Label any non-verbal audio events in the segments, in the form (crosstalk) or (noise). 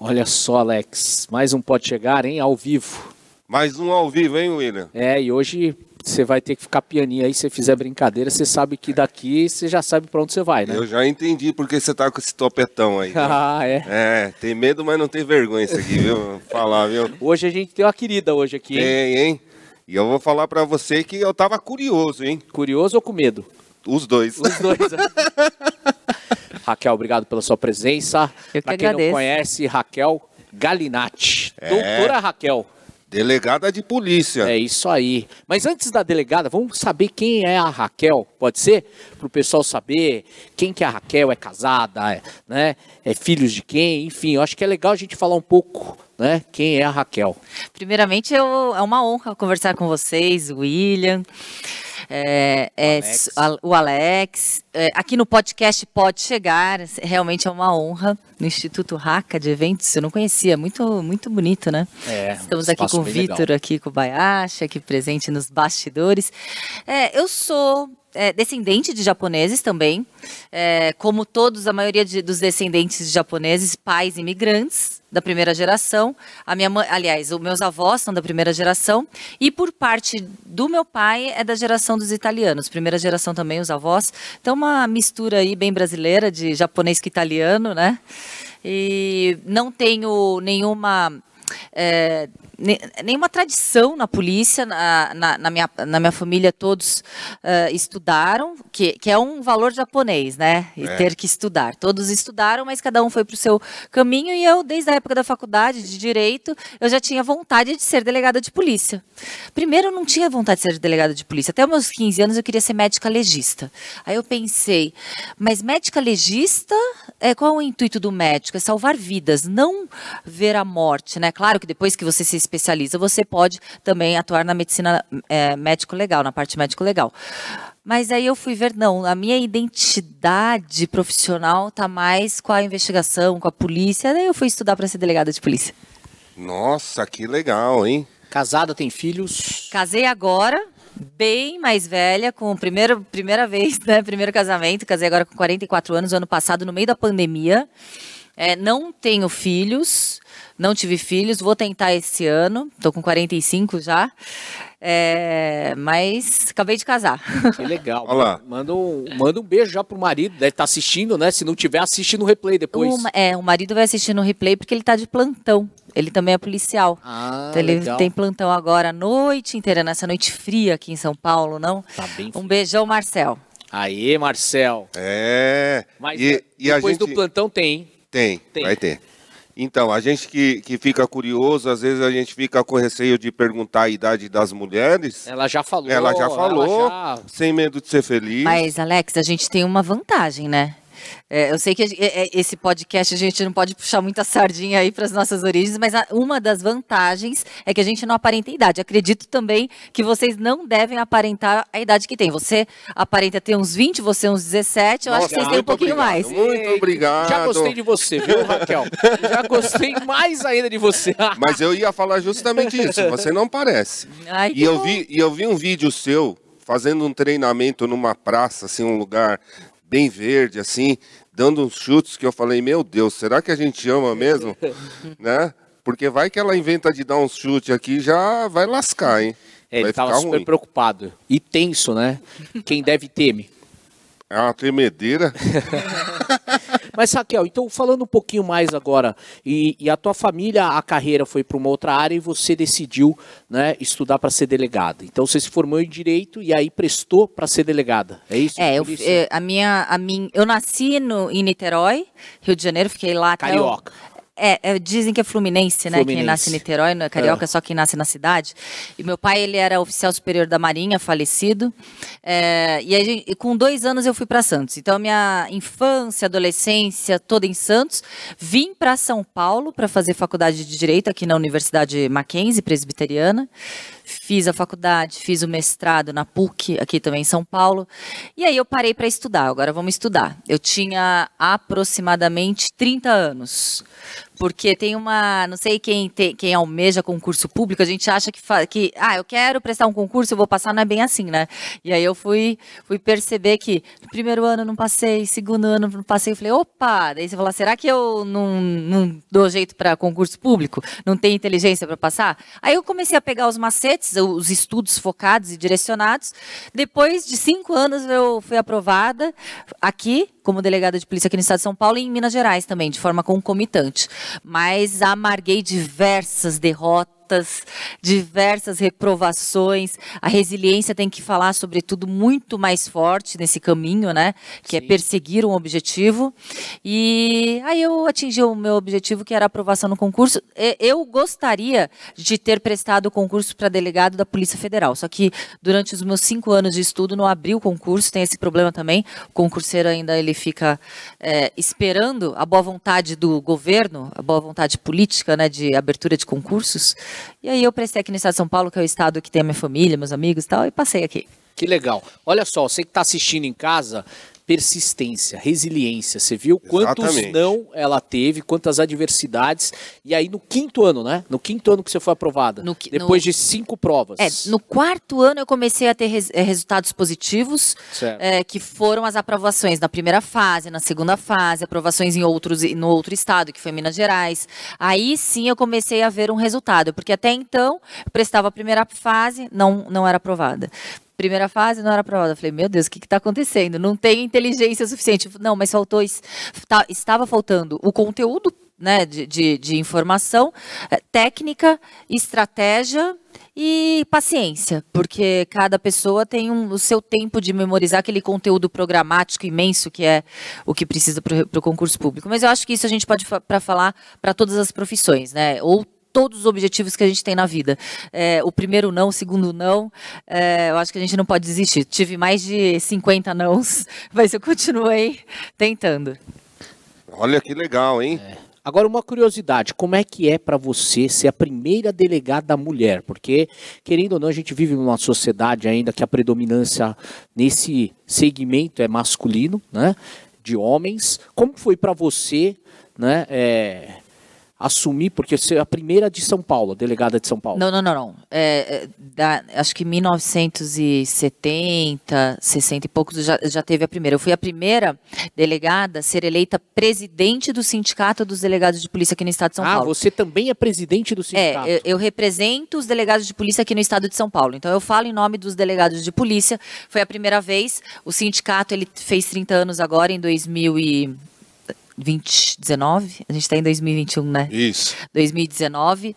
Olha só, Alex, mais um Pode Chegar, hein? Ao vivo. Mais um ao vivo, hein, William? É, e hoje você vai ter que ficar pianinho aí. Se você fizer brincadeira, você sabe que daqui você já sabe pra onde você vai, né? Eu já entendi porque você tá com esse topetão aí. (laughs) ah, é. É, tem medo, mas não tem vergonha isso aqui, viu? Falar, viu? Hoje a gente tem uma querida hoje aqui, hein? Tem, hein? E eu vou falar pra você que eu tava curioso, hein? Curioso ou com medo? Os dois. Os dois. (laughs) Raquel, obrigado pela sua presença. Eu que pra quem agradeço. não conhece, Raquel Galinatti. É. Doutora Raquel. Delegada de polícia. É isso aí. Mas antes da delegada, vamos saber quem é a Raquel, pode ser? Para o pessoal saber quem que é a Raquel, é casada, é, né? É filhos de quem, enfim, eu acho que é legal a gente falar um pouco, né? Quem é a Raquel. Primeiramente, eu- é uma honra conversar com vocês, o William, é, é, Alex. a- o Alex. É, aqui no podcast Pode Chegar, realmente é uma honra. No Instituto Raca de Eventos, eu não conhecia, muito, muito bonito, né? É, Estamos aqui com o Vitor, aqui com o Bayashi, aqui presente nos bastidores. É, eu sou é, descendente de japoneses também, é, como todos, a maioria de- dos descendentes de japoneses, pais imigrantes da primeira geração. A minha mãe, aliás, os meus avós são da primeira geração e por parte do meu pai é da geração dos italianos, primeira geração também os avós. Então uma mistura aí bem brasileira de japonês com italiano, né? E não tenho nenhuma é, ne- nenhuma tradição na polícia, na, na, na minha, na minha família todos eh, estudaram, que, que é um valor japonês, né? E É. ter que estudar. Todos estudaram, mas cada um foi para o seu caminho e eu, desde a época da faculdade de Direito, eu já tinha vontade de ser delegada de polícia. Primeiro, eu não tinha vontade de ser delegada de polícia. Até os meus 15 anos eu queria ser médica legista. Aí eu pensei, mas médica legista, é, qual é o intuito do médico? É salvar vidas, não ver a morte, né? Claro que depois que você se especializa, você pode também atuar na medicina é, médico-legal, na parte médico-legal. Mas aí eu fui ver, não, a minha identidade profissional tá mais com a investigação, com a polícia. Daí eu fui estudar para ser delegada de polícia. Nossa, que legal, hein? Casada, tem filhos. Casei agora, bem mais velha, com primeiro, primeira vez, né? Primeiro casamento. Casei agora com 44 anos, ano passado, no meio da pandemia. É, não tenho filhos, não tive filhos, vou tentar esse ano. Tô com 45 já. É, mas acabei de casar. Que legal. Olha lá. Manda um, manda um beijo já pro marido. Deve estar assistindo, né? Se não tiver, assiste no replay depois. O é, o marido vai assistir no replay porque ele tá de plantão. Ele também é policial. Ah, Então ele legal. tem plantão agora a noite inteira, nessa noite fria aqui em São Paulo, não? Tá bem Um beijão, Marcel. Aê, Marcel. É. Mas e, é, e a depois gente... do plantão tem, hein? Tem, Tem. vai ter. Então, a gente que, que fica curioso, às vezes a gente fica com receio de perguntar a idade das mulheres. Ela já falou. Ela já falou, ela já- sem medo de ser feliz. Mas, Alex, a gente tem uma vantagem, né? É, eu sei que é, é, esse podcast a gente não pode puxar muita sardinha aí para as nossas origens, mas uma das vantagens é que a gente não aparenta idade. Acredito também que vocês não devem aparentar a idade que tem. Você aparenta ter uns 20, você uns 17, eu acho que vocês têm um pouquinho obrigado, mais. Muito obrigado. Já gostei de você, viu, Raquel? Já gostei mais ainda de você. (laughs) Mas eu ia falar justamente isso. Você não parece. Ai, E eu bom. vi, e eu vi um vídeo seu fazendo um treinamento numa praça, assim, um lugar bem verde, assim, dando uns chutes que eu falei, meu Deus, será que a gente ama mesmo? (laughs) né? Porque vai que ela inventa de dar uns chutes aqui já vai lascar, hein? É, ele vai tava ficar super ruim. preocupado. E tenso, né? Quem deve teme. É uma tremedeira. (laughs) Mas, Raquel, então falando um pouquinho mais agora, e, e a tua família, a carreira foi para uma outra área e você decidiu né, estudar para ser delegada. Então você se formou em Direito e aí prestou para ser delegada, é isso? É, eu, isso? é, a minha, a minha, eu nasci no, em Niterói, Rio de Janeiro, fiquei lá até Carioca. É, é, dizem que é Fluminense, né? Quem Fluminense. nasce em Niterói, não é carioca, É. só quem nasce na cidade. E meu pai, ele era oficial superior da Marinha, falecido. É, e, aí, com dois anos eu fui para Santos. Então, a minha infância, adolescência, toda em Santos. Vim para São Paulo para fazer faculdade de Direito aqui na Universidade Mackenzie, presbiteriana. Fiz a faculdade, fiz o mestrado na PUC, aqui também em São Paulo. E aí eu parei para estudar. Agora vamos estudar. Eu tinha aproximadamente 30 anos. Porque tem uma, não sei quem quem almeja concurso público, a gente acha que, que ah, eu quero prestar um concurso, eu vou passar, não é bem assim, né? E aí eu fui, fui perceber que no primeiro ano não passei, segundo ano não passei, eu falei, opa, daí você fala, será que eu não, não dou jeito para concurso público? Não tenho inteligência para passar? Aí eu comecei a pegar os macetes, os estudos focados e direcionados. Depois de cinco anos eu fui aprovada aqui como delegada de polícia aqui no estado de São Paulo e em Minas Gerais também, de forma concomitante. Mas amarguei diversas derrotas diversas reprovações. A resiliência tem que falar, sobretudo, muito mais forte nesse caminho, né? Que é Sim. é perseguir um objetivo. E aí eu atingi o meu objetivo, que era a aprovação no concurso. Eu gostaria de ter prestado o concurso para delegado da Polícia Federal, só que durante os meus cinco anos de estudo não abri o concurso, tem esse problema também. O concurseiro ainda ele fica é, esperando a boa vontade do governo, a boa vontade política, né, de abertura de concursos. E aí eu prestei aqui no estado de São Paulo, que é o estado que tem a minha família, meus amigos e tal, e passei aqui. Que legal. Olha só, você que está assistindo em casa, persistência, resiliência. Você viu quantos Exatamente. não ela teve, quantas adversidades. E aí no quinto ano, né? No quinto ano que você foi aprovada. No, depois no, de cinco provas. É, no quarto ano eu comecei a ter res, é, resultados positivos, é, que foram as aprovações na primeira fase, na segunda fase, aprovações em outros, no outro estado, que foi Minas Gerais. Aí sim eu comecei a ver um resultado, porque até então prestava a primeira fase, não, não era aprovada primeira fase não era aprovada. Eu falei, meu Deus, o que está acontecendo? Não tem inteligência suficiente. Não, mas faltou, tá, estava faltando o conteúdo né, de, de, de informação, é, técnica, estratégia e paciência, porque cada pessoa tem um, o seu tempo de memorizar aquele conteúdo programático imenso que é o que precisa para o concurso público. Mas eu acho que isso a gente pode para falar para todas as profissões, né? Ou todos os objetivos que a gente tem na vida. É, o primeiro não, o segundo não, é, eu acho que a gente não pode desistir. Tive mais de 50 nãos, (laughs) mas eu continuei tentando. Olha que legal, hein? É. Agora, uma curiosidade: como é que é para você ser a primeira delegada mulher? Porque, querendo ou não, a gente vive numa sociedade ainda que a predominância nesse segmento é masculino, né? De homens. Como foi para você, né? É, assumir, porque você é a primeira de São Paulo, delegada de São Paulo. Não, não, não, não. É, é da, acho que 1970, 60 e poucos já, já teve a primeira. Eu fui a primeira delegada a ser eleita presidente do Sindicato dos Delegados de Polícia aqui no estado de São ah, Paulo. Ah, você também é presidente do sindicato? É, eu, eu, represento os delegados de polícia aqui no estado de São Paulo. Então eu falo em nome dos delegados de polícia. Foi a primeira vez. O sindicato ele fez 30 anos agora em 2000 e 2019, a gente está em 2021, né? Isso. 2019,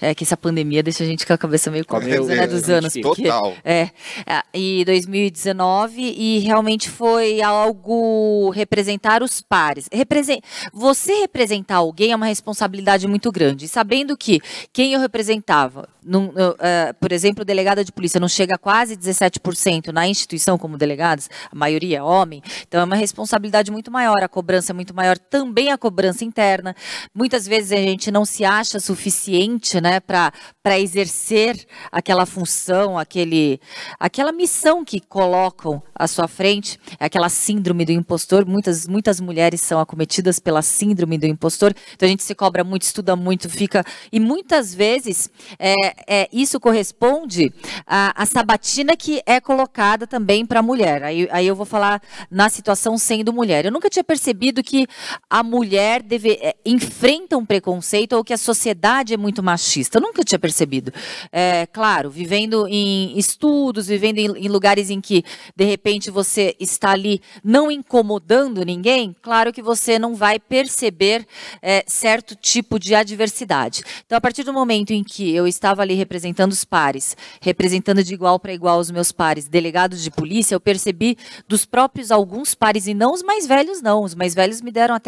é que essa pandemia deixa a gente com a cabeça meio confusa, né, dos anos. Total. Porque, é, é, e 2019, e realmente foi algo representar os pares. Represent, você representar alguém é uma responsabilidade muito grande, sabendo que quem eu representava, num, uh, por exemplo, delegada de polícia não chega a quase 17% na instituição como delegados, a maioria é homem, então é uma responsabilidade muito maior, a cobrança é muito maior também a cobrança interna. Muitas vezes a gente não se acha suficiente né, para exercer aquela função, aquele, aquela missão que colocam à sua frente, é aquela síndrome do impostor. Muitas, muitas mulheres são acometidas pela síndrome do impostor, então a gente se cobra muito, estuda muito, fica. E muitas vezes é, é, isso corresponde à, à sabatina que é colocada também para a mulher. Aí, aí eu vou falar na situação sendo mulher. Eu nunca tinha percebido que a mulher deve, é, enfrenta um preconceito ou que a sociedade é muito machista. Eu nunca tinha percebido. É, claro, vivendo em estudos, vivendo em, em lugares em que, de repente, você está ali não incomodando ninguém, claro que você não vai perceber é, certo tipo de adversidade. Então, a partir do momento em que eu estava ali representando os pares, representando de igual para igual os meus pares, delegados de polícia, eu percebi dos próprios alguns pares, e não os mais velhos, não. Os mais velhos me deram até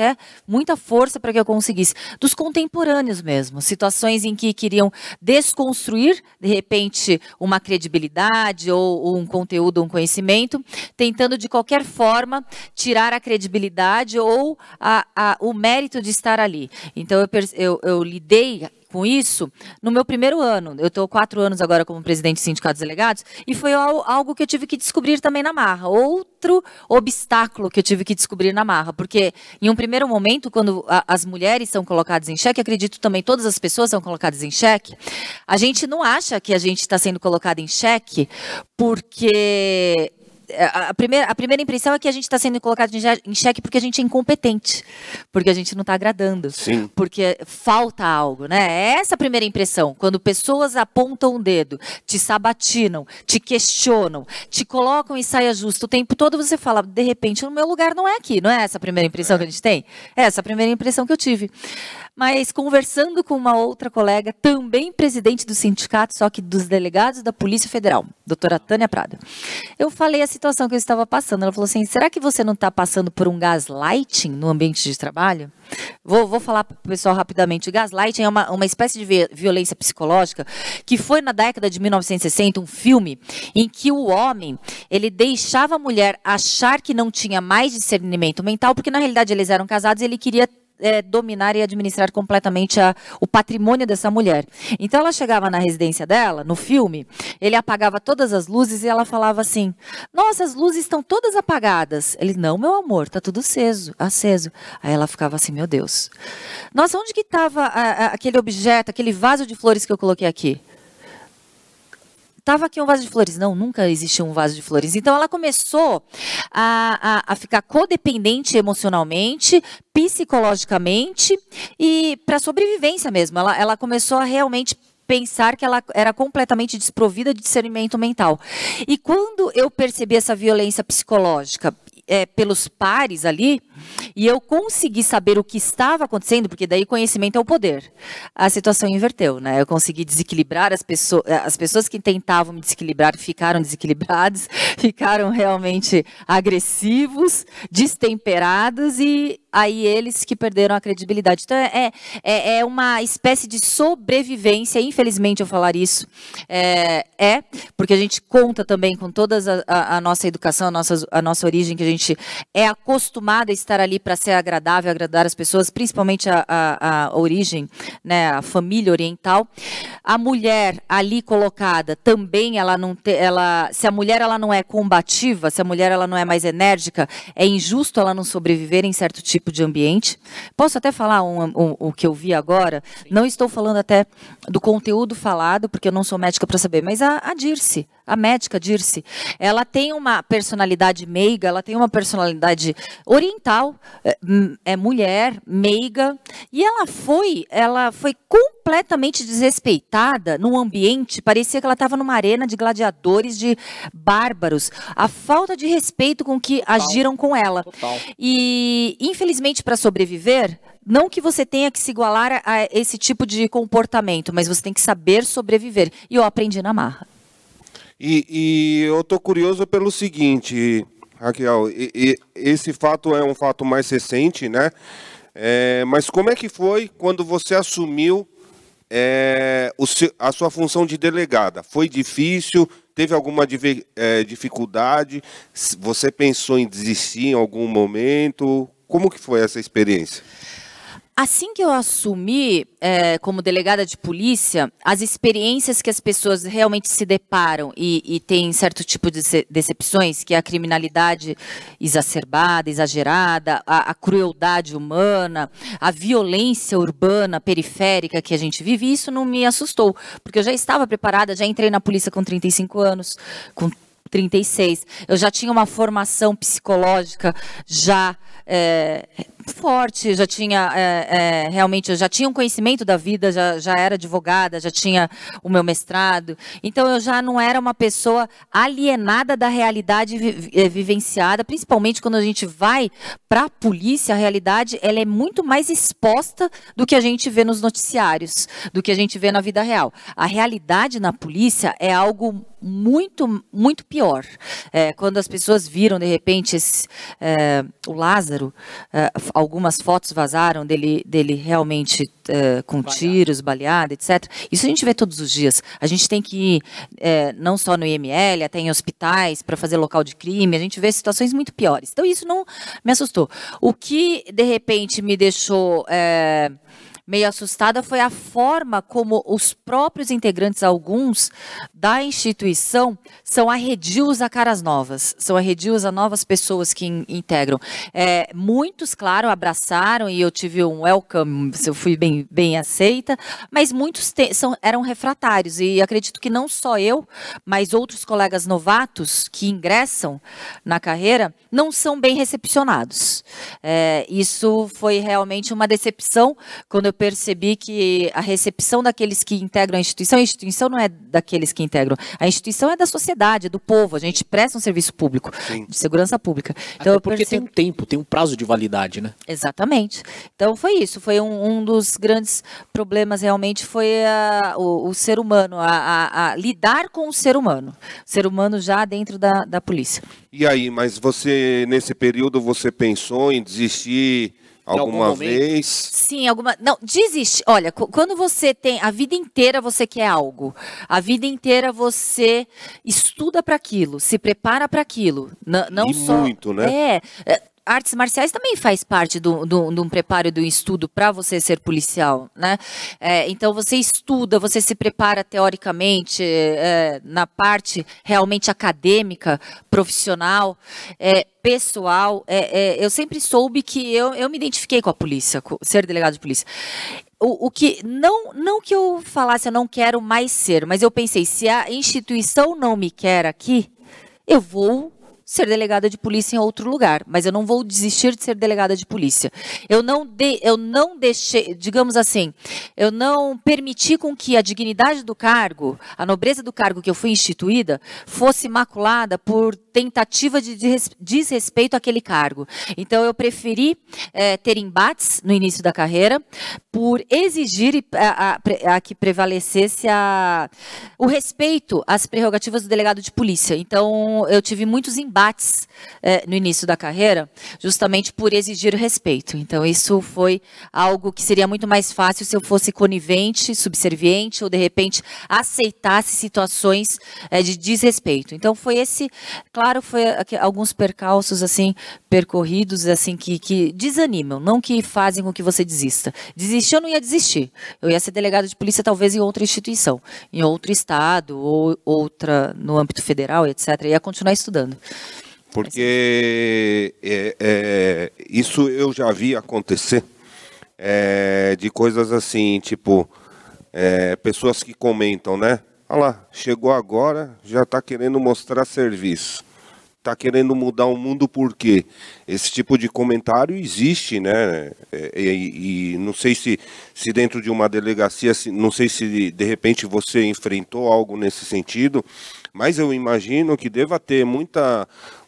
muita força para que eu conseguisse. Dos contemporâneos mesmo, situações em que queriam desconstruir, de repente, uma credibilidade ou, ou um conteúdo, um conhecimento, tentando de qualquer forma tirar a credibilidade ou a, a, o mérito de estar ali. Então eu, eu, eu lidei com isso no meu primeiro ano. Eu estou quatro anos agora como presidente do Sindicato dos Delegados e foi algo que eu tive que descobrir também na marra. Outro obstáculo que eu tive que descobrir na marra, porque em um primeiro momento, quando a, as mulheres são colocadas em xeque, acredito também todas as pessoas são colocadas em xeque, a gente não acha que a gente está sendo colocado em xeque porque a primeira, a primeira impressão é que a gente está sendo colocado em xeque porque a gente é incompetente, porque a gente não está agradando, Sim. porque falta algo, né? É essa a primeira impressão. Quando pessoas apontam o um dedo, te sabatinam, te questionam, te colocam em saia justa o tempo todo, você fala, de repente, o meu lugar não é aqui, não é essa a primeira impressão que a gente tem? É essa a primeira impressão que eu tive. Mas conversando com uma outra colega, também presidente do sindicato, só que dos delegados da Polícia Federal, doutora Tânia Prada, eu falei a situação que eu estava passando. Ela falou assim: será que você não está passando por um gaslighting no ambiente de trabalho? Vou, vou falar para o pessoal rapidamente. O gaslighting é uma, uma espécie de violência psicológica que foi na década de 1960 um filme em que o homem ele deixava a mulher achar que não tinha mais discernimento mental, porque na realidade eles eram casados e ele queria é, dominar e administrar completamente a, o patrimônio dessa mulher. Então ela chegava na residência dela, no filme, ele apagava todas as luzes e ela falava assim: Nossa, as luzes estão todas apagadas. Ele, não, meu amor, tá tudo aceso, aceso. Aí ela ficava assim: Meu Deus. Nossa, onde que estava aquele objeto, aquele vaso de flores que eu coloquei aqui? Estava aqui um vaso de flores. Não, nunca existiu um vaso de flores. Então ela começou a, a, a ficar codependente emocionalmente, psicologicamente e para sobrevivência mesmo. Ela, ela começou a realmente pensar que ela era completamente desprovida de discernimento mental. E quando eu percebi essa violência psicológica é, pelos pares ali, e eu consegui saber o que estava acontecendo, porque daí conhecimento é o poder. A situação inverteu, né? Eu consegui desequilibrar as pessoas, as pessoas que tentavam me desequilibrar ficaram desequilibradas, (laughs) ficaram realmente agressivos, destemperados e aí eles que perderam a credibilidade. Então é, é, é uma espécie de sobrevivência, infelizmente eu falar isso, é, é porque a gente conta também com toda a, a, nossa educação, a nossa, a nossa origem, que a gente é acostumado a estar ali para ser agradável, agradar as pessoas, principalmente a, a, a origem, né, a família oriental. A mulher ali colocada também, ela não te, ela, se a mulher ela não é combativa, se a mulher ela não é mais enérgica, é injusto ela não sobreviver em certo tipo tipo de ambiente. Posso até falar um, um, o que eu vi agora? Não estou falando até do conteúdo falado, porque eu não sou médica para saber, mas a, a Dirce, a médica Dirce, ela tem uma personalidade meiga, ela tem uma personalidade oriental, é, é mulher, meiga, e ela foi, ela foi completamente desrespeitada num ambiente, parecia que ela estava numa arena de gladiadores, de bárbaros. A falta de respeito com que Total. agiram com ela. Total. E, infelizmente, para sobreviver, não que você tenha que se igualar a esse tipo de comportamento, mas você tem que saber sobreviver. E eu aprendi na marra. E, e eu estou curioso pelo seguinte, Raquel, e, e, esse fato é um fato mais recente, né? É, mas como é que foi quando você assumiu é, o, a sua função de delegada? Foi difícil? Teve alguma é, dificuldade? Você pensou em desistir em algum momento? Como que foi essa experiência? Assim que eu assumi é, como delegada de polícia, as experiências que as pessoas realmente se deparam e, e têm certo tipo de decepções, que é a criminalidade exacerbada, exagerada, a, a, crueldade humana, a violência urbana, periférica que a gente vive, isso não me assustou, porque eu já estava preparada, já entrei na polícia com 35 anos, com 36. Eu já tinha uma formação psicológica já é, forte, já tinha é, é, realmente, eu já tinha um conhecimento da vida, já, já era advogada, já tinha o meu mestrado. Então eu já não era uma pessoa alienada da realidade vi, é, vivenciada, principalmente quando a gente vai para a polícia, a realidade ela é muito mais exposta do que a gente vê nos noticiários, do que a gente vê na vida real. A realidade na polícia é algo muito, muito pior. É, quando as pessoas viram, de repente, esse, é, o Lázaro, é, algumas fotos vazaram dele, dele realmente é, com baleado. tiros, baleado, etc. Isso a gente vê todos os dias. A gente tem que ir é, não só no IML, até em hospitais para fazer local de crime. A gente vê situações muito piores. Então isso não me assustou. O que de repente me deixou é, meio assustada foi a forma como os próprios integrantes, alguns da instituição, são arredios a caras novas, são arredios a novas pessoas que in, integram. É, muitos, claro, abraçaram e eu tive um welcome, eu fui bem, bem aceita, mas muitos são, eram refratários e acredito que não só eu, mas outros colegas novatos que ingressam na carreira não são bem recepcionados. É, isso foi realmente uma decepção quando eu percebi que a recepção daqueles que integram a instituição, a instituição não é daqueles que integram, a instituição é da sociedade, é do povo, a gente presta um serviço público, Sim. de segurança pública. Então, Até porque percebi... tem um tempo, tem um prazo de validade, né? Exatamente. Então foi isso, foi um, um dos grandes problemas realmente foi a, o, o, ser humano, a, a, a, lidar com o ser humano, o ser humano já dentro da, da polícia. E aí, mas você, nesse período, você pensou em desistir alguma vez? Sim, alguma. Não, desiste. Olha, quando você tem a vida inteira você quer algo, a vida inteira você estuda para aquilo, se prepara para aquilo. Não, não e só. Muito, né? É, é artes marciais também faz parte de um preparo do estudo para você ser policial, né? É, então você estuda, você se prepara teoricamente é, na parte realmente acadêmica, profissional, é, pessoal. É, é, eu sempre soube que eu, eu me identifiquei com a polícia, com ser delegado de polícia. O, o, que não não que eu falasse eu não quero mais ser, mas eu pensei se a instituição não me quer aqui, eu vou ser delegada de polícia em outro lugar, mas eu não vou desistir de ser delegada de polícia. Eu não, de, eu não deixei, digamos assim, eu não permiti com que a dignidade do cargo, a nobreza do cargo que eu fui instituída, fosse maculada por tentativa de desrespeito àquele cargo. Então eu preferi é, ter embates no início da carreira por exigir a, a, a que prevalecesse a, o respeito às prerrogativas do delegado de polícia. Então eu tive muitos embates embates é, no início da carreira, justamente por exigir respeito. Então, isso foi algo que seria muito mais fácil se eu fosse conivente, subserviente, ou de repente aceitasse situações é, de desrespeito. Então, foi esse, claro, foi alguns percalços assim percorridos assim que, que desanimam, não que fazem com que você desista. Desistir eu não ia desistir. Eu ia ser delegado de polícia talvez em outra instituição, em outro estado ou outra no âmbito federal, etc. Ia continuar estudando. Porque é, é, isso eu já vi acontecer é, de coisas assim, tipo, é, pessoas que comentam, né? Olha lá, chegou agora, já está querendo mostrar serviço. Está querendo mudar o mundo por quê? Esse tipo de comentário existe, né? É, e, e, não sei se, se dentro de uma delegacia, não sei se de repente você enfrentou algo nesse sentido, mas eu imagino que deva ter muita,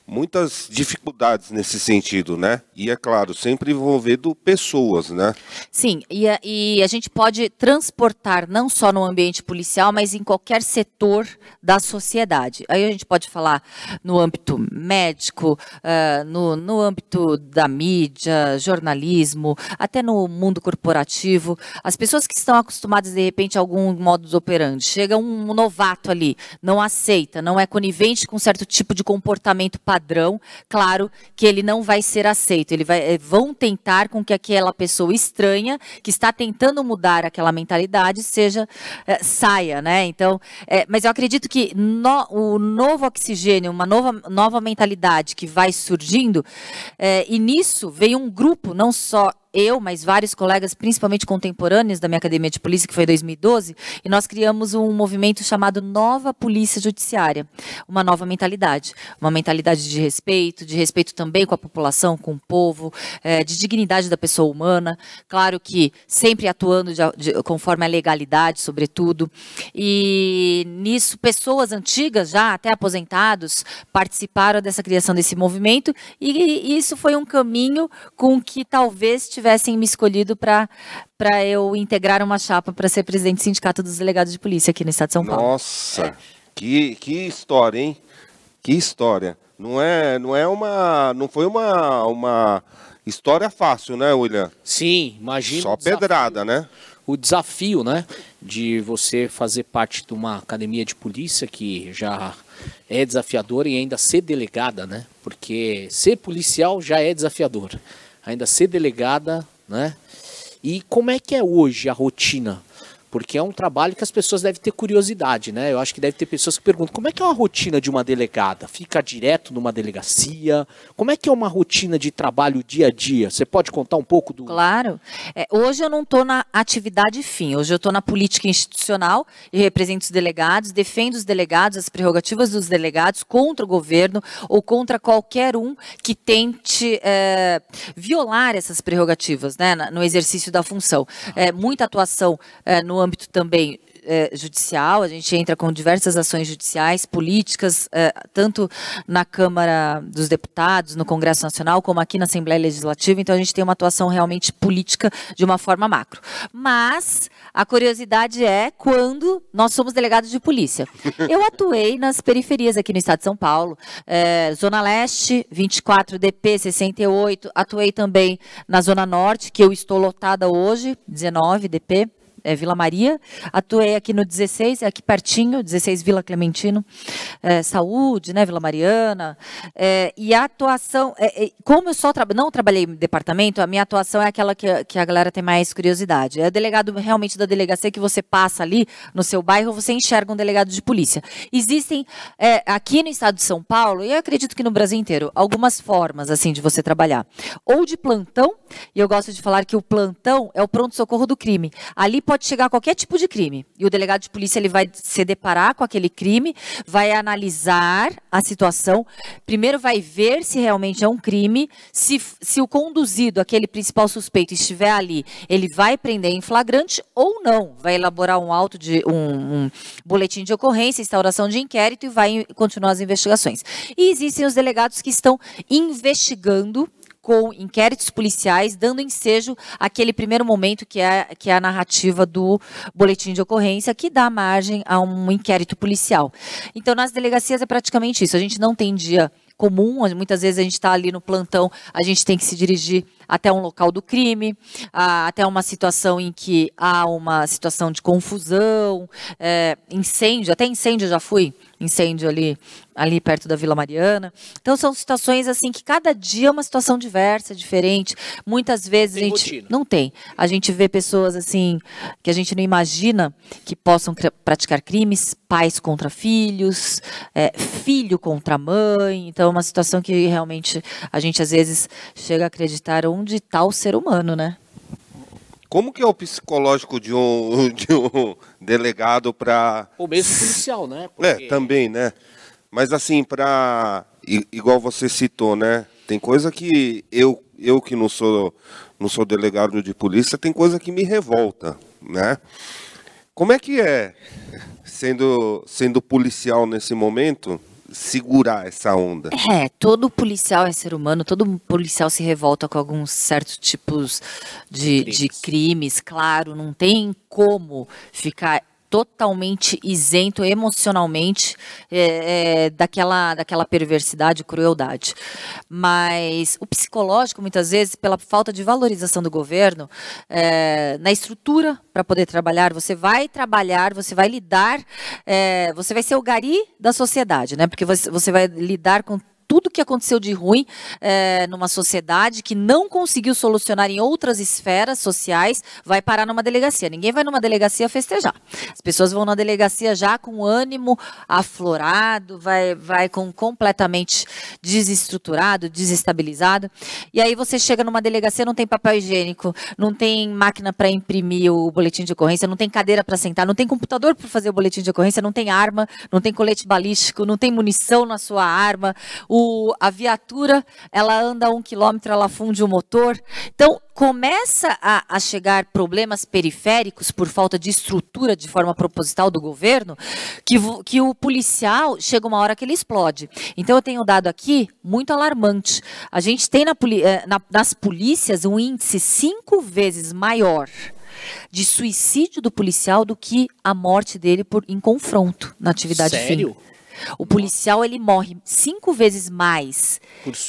muitas dificuldades nesse sentido, né? E é claro, sempre envolvendo pessoas, né? Sim, e a, e a gente pode transportar não só no ambiente policial, mas em qualquer setor da sociedade. Aí a gente pode falar no âmbito médico, uh, no, no âmbito da mídia, jornalismo, até no mundo corporativo. As pessoas que estão acostumadas, de repente, a algum modus operandi, chega um novato ali, não aceita, não é conivente com certo tipo de comportamento padrão padrão, claro que ele não vai ser aceito. Ele vai, eh, vão tentar com que aquela pessoa estranha que está tentando mudar aquela mentalidade seja é, saia, né? Então, é, mas eu acredito que no, o novo oxigênio, uma nova, nova mentalidade que vai surgindo, é, e nisso veio um grupo, não só eu, mas vários colegas, principalmente contemporâneos da minha academia de polícia, que foi em 2012, e nós criamos um movimento chamado Nova Polícia Judiciária, uma nova mentalidade, uma mentalidade de respeito, de respeito também com a população, com o povo, é, de dignidade da pessoa humana, claro que sempre atuando de, de, conforme a legalidade, sobretudo, e nisso pessoas antigas já, até aposentados, participaram dessa criação desse movimento, e, e isso foi um caminho com que talvez tivessem me escolhido para para eu integrar uma chapa para ser presidente do Sindicato dos Delegados de Polícia aqui no Estado de São Paulo. Nossa, que, que história, hein? Que história. Não é, não é uma, não foi uma, uma história fácil, né, William? Sim, imagina. Só pedrada, né? O desafio, né, de você fazer parte de uma academia de polícia que já é desafiadora e ainda ser delegada, né? Porque ser policial já é desafiador ainda ser delegada, né? E como é que é hoje a rotina porque é um trabalho que as pessoas devem ter curiosidade, né? Eu acho que deve ter pessoas que perguntam como é que é uma rotina de uma delegada? Fica direto numa delegacia? Como é que é uma rotina de trabalho dia a dia? Você pode contar um pouco do. Claro. É, hoje eu não estou na atividade fim, hoje eu estou na política institucional e represento os delegados, defendo os delegados, as prerrogativas dos delegados contra o governo ou contra qualquer um que tente é, violar essas prerrogativas né, no exercício da função. É, muita atuação é, no âmbito também é, judicial, a gente entra com diversas ações judiciais, políticas, é, tanto na Câmara dos Deputados, no Congresso Nacional, como aqui na Assembleia Legislativa, então a gente tem uma atuação realmente política de uma forma macro. Mas a curiosidade é quando nós somos delegados de polícia. (laughs) Eu atuei nas periferias aqui no estado de São Paulo, é, Zona Leste, 24 DP 68, atuei também na Zona Norte, que eu estou lotada hoje, 19 DP é, Vila Maria. Atuei aqui no 16, aqui pertinho, 16 Vila Clementino. É, saúde, né, Vila Mariana. É, e a atuação, é, é, como eu só tra não trabalhei em departamento, a minha atuação é aquela que, que a galera tem mais curiosidade. É delegado realmente da delegacia que você passa ali no seu bairro, você enxerga um delegado de polícia. Existem é, aqui no estado de São Paulo, e eu acredito que no Brasil inteiro, algumas formas assim de você trabalhar. Ou de plantão, e eu gosto de falar que o plantão é o pronto-socorro do crime. Ali pode chegar qualquer tipo de crime. E o delegado de polícia ele vai se deparar com aquele crime, vai analisar a situação, primeiro vai ver se realmente é um crime, se, se o conduzido, aquele principal suspeito, estiver ali, ele vai prender em flagrante ou não. Vai elaborar um auto de um, um boletim de ocorrência, instauração de inquérito e vai continuar as investigações. E existem os delegados que estão investigando com inquéritos policiais, dando ensejo àquele primeiro momento que é, que é a narrativa do boletim de ocorrência, que dá margem a um inquérito policial. Então, nas delegacias é praticamente isso. A gente não tem dia comum, muitas vezes a gente está ali no plantão, a gente tem que se dirigir até um local do crime, até uma situação em que há uma situação de confusão, é, incêndio, até incêndio já fui, incêndio ali, ali perto da Vila Mariana. Então são situações assim que cada dia é uma situação diversa, diferente. Muitas vezes tem a gente rotina. não tem. A gente vê pessoas assim que a gente não imagina que possam praticar crimes, pais contra filhos, é, filho contra mãe. Então é uma situação que realmente a gente às vezes chega a acreditar onde está o ser humano, né? Como que é o psicológico de um, (laughs) de um delegado para... O mesmo policial, né? É, Porque... É, também, né? Mas assim, para... Igual você citou, né? Tem coisa que eu, eu que não sou, não sou delegado de polícia, tem coisa que me revolta, né? Como é que é, sendo, sendo policial nesse momento, segurar essa onda. É, todo policial é ser humano, todo policial se revolta com alguns certos tipos de crimes, de crimes claro, não tem como ficar totalmente isento emocionalmente é, é, daquela, daquela perversidade, crueldade. Mas o psicológico, muitas vezes, pela falta de valorização do governo, é, na estrutura para poder trabalhar, você vai trabalhar, você vai lidar, é, você vai ser o gari da sociedade, né? Porque você, você vai lidar com tudo que aconteceu de ruim é, numa sociedade que não conseguiu solucionar em outras esferas sociais, vai parar numa delegacia. Ninguém vai numa delegacia festejar. As pessoas vão na delegacia já com ânimo aflorado, vai, vai com completamente desestruturado, desestabilizado. E aí você chega numa delegacia, não tem papel higiênico, não tem máquina para imprimir o boletim de ocorrência, não tem cadeira para sentar, não tem computador para fazer o boletim de ocorrência, não tem arma, não tem colete balístico, não tem munição na sua arma. O o, a viatura ela anda um quilômetro, ela funde o motor. Então, começa a, a, chegar problemas periféricos por falta de estrutura de forma proposital do governo, que, que o policial chega uma hora que ele explode. Então, eu tenho dado aqui muito alarmante. A gente tem na, eh, na, nas polícias um índice cinco vezes maior de suicídio do policial do que a morte dele por em confronto na atividade Sério? fim. O policial ele morre cinco vezes mais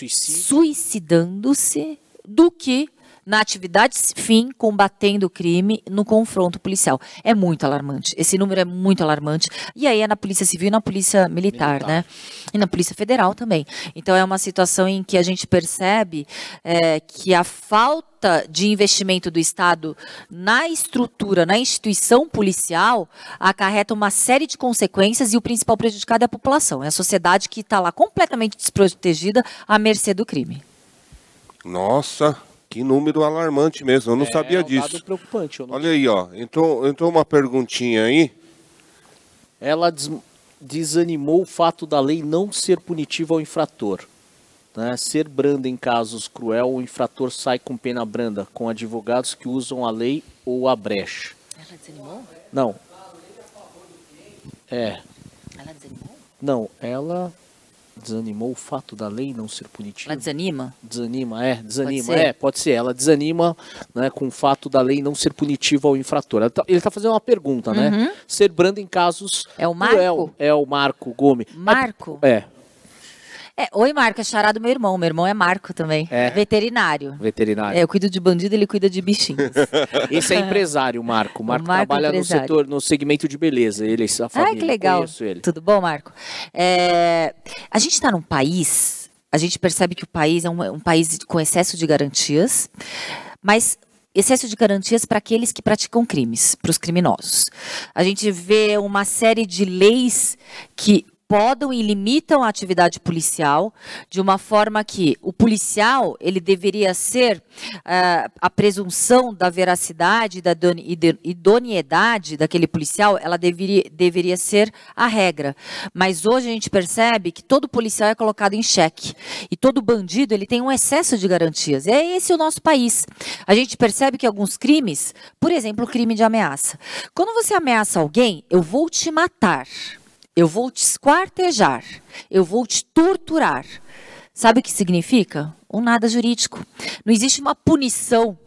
suicidando-se do que na atividade fim, combatendo o crime no confronto policial. É muito alarmante. Esse número é muito alarmante. E aí é na Polícia Civil e na Polícia Militar, Militar. né? E na Polícia Federal também. Então é uma situação em que a gente percebe é, que a falta de investimento do Estado na estrutura, na instituição policial, acarreta uma série de consequências e o principal prejudicado é a população. É a sociedade que está lá completamente desprotegida à mercê do crime. Nossa, que número alarmante mesmo. Eu não é, sabia disso. É um dado preocupante. Não... Olha aí, ó. Entrou, entrou uma perguntinha aí. Ela des desanimou o fato da lei não ser punitiva ao infrator. Né? Ser branda em casos cruel, o infrator sai com pena branda, com advogados que usam a lei ou a brecha. Ela desanimou? Não. É. Ela desanimou? Não, ela desanimou o fato da lei não ser punitiva. Ela desanima? Desanima, é, desanima, pode é, pode ser. Ela desanima né, com o fato da lei não ser punitiva ao infrator. Ele está tá fazendo uma pergunta, né? uhum. né? Ser brando em casos. É o Marco? Cruel, é o Marco Gomes. Marco? É. É, oi, Marco, é chará do meu irmão. Meu irmão é Marco também. É. Veterinário. Veterinário. É, eu cuido de bandido, ele cuida de bichinhos. (laughs) Esse é empresário, Marco. (laughs) O Marco, Marco trabalha no setor, no segmento de beleza. Ele, a família. Ah, que legal. Ele. Tudo bom, Marco? É, a gente está num país, a gente percebe que o país é um, um país com excesso de garantias, mas excesso de garantias para aqueles que praticam crimes, para os criminosos. A gente vê uma série de leis que podam e limitam a atividade policial de uma forma que o policial ele deveria ser uh, a presunção da veracidade da idoneidade daquele policial ela deveria, deveria ser a regra. Mas hoje a gente percebe que todo policial é colocado em xeque. E todo bandido ele tem um excesso de garantias. É esse o nosso país. A gente percebe que alguns crimes por exemplo o crime de ameaça. Quando você ameaça alguém eu vou te matar eu vou te esquartejar. Eu vou te torturar. Sabe o que significa? Um nada jurídico. Não existe uma punição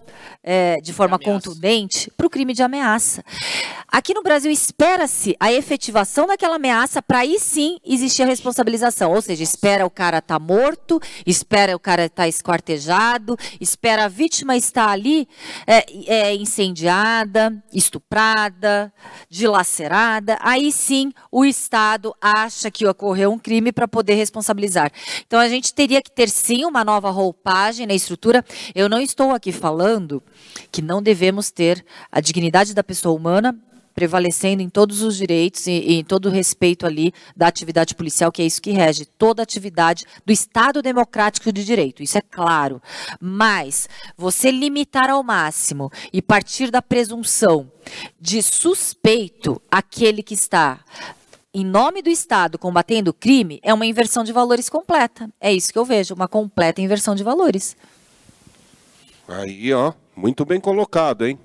é, de forma contundente para o crime de ameaça. Aqui no Brasil espera-se a efetivação daquela ameaça para aí sim existir a responsabilização. Ou seja, espera o cara estar tá morto, espera o cara estar tá esquartejado, espera a vítima estar ali é, é, incendiada, estuprada, dilacerada. Aí sim o Estado acha que ocorreu um crime para poder responsabilizar. Então a gente teria que ter sim uma nova roupagem na estrutura. Eu não estou aqui falando que não devemos ter a dignidade da pessoa humana prevalecendo em todos os direitos e, e, em todo o respeito ali da atividade policial, que é isso que rege toda a atividade do Estado Democrático de Direito. Isso é claro. Mas você limitar ao máximo e partir da presunção de suspeito aquele que está em nome do Estado combatendo o crime é uma inversão de valores completa. É isso que eu vejo, uma completa inversão de valores. Aí, ó, muito bem colocado, hein?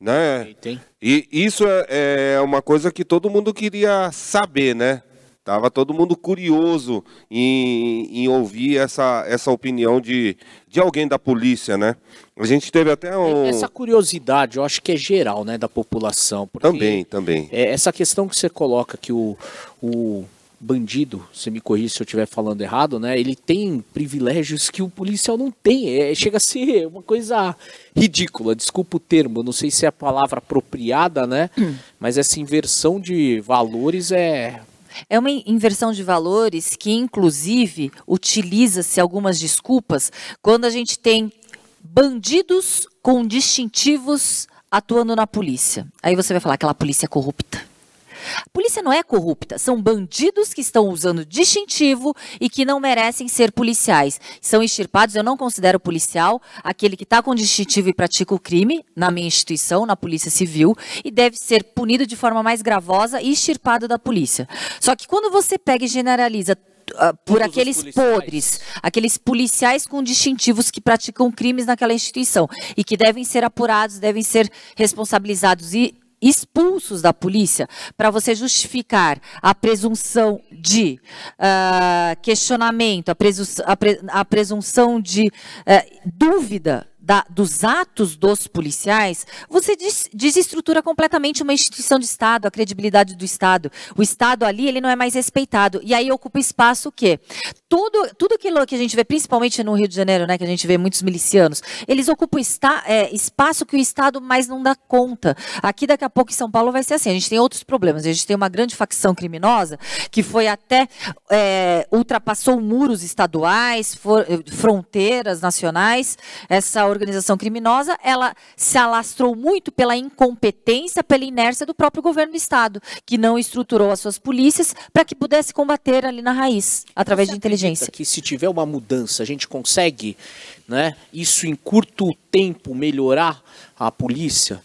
Né? E isso é, é uma coisa que todo mundo queria saber, né? Tava todo mundo curioso em, em, ouvir essa, essa opinião de, de alguém da polícia, né? A gente teve até um... Essa curiosidade, eu acho que é geral, né, da população. Também, também. É essa questão que você coloca que o, o bandido, se me corrija se eu estiver falando errado, né? Ele tem privilégios que o policial não tem. É, chega a ser uma coisa ridícula, desculpa o termo, não sei se é a palavra apropriada, né? Hum. Mas essa inversão de valores é é uma inversão de valores que, inclusive, utiliza-se algumas desculpas quando a gente tem bandidos com distintivos atuando na polícia. Aí você vai falar aquela polícia corrupta. A polícia não é corrupta, são bandidos que estão usando distintivo e que não merecem ser policiais. São extirpados, eu não considero policial aquele que está com distintivo e pratica o crime na minha instituição, na Polícia Civil, e deve ser punido de forma mais gravosa e extirpado da polícia. Só que quando você pega e generaliza Uh, por Todos aqueles podres, aqueles policiais com distintivos que praticam crimes naquela instituição e que devem ser apurados, devem ser responsabilizados e expulsos da polícia para você justificar a presunção de uh, questionamento, a, presunção, a, pre, a presunção de uh, dúvida da, dos atos dos policiais, você des, desestrutura completamente uma instituição de Estado, a credibilidade do Estado. O Estado ali, ele não é mais respeitado. E aí ocupa espaço o quê? Tudo, tudo aquilo que a gente vê, principalmente no Rio de Janeiro, né, que a gente vê muitos milicianos, eles ocupam esta, é, espaço que o Estado mais não dá conta. Aqui, daqui a pouco, em São Paulo, vai ser assim. A gente tem outros problemas. A gente tem uma grande facção criminosa que foi até é, ultrapassou muros estaduais, for, fronteiras nacionais. Essa organização criminosa, ela se alastrou muito pela incompetência, pela inércia do próprio governo do Estado, que não estruturou as suas polícias para que pudesse combater ali na raiz, através Você de inteligência. que se tiver uma mudança, a gente consegue, né, isso em curto tempo melhorar a polícia?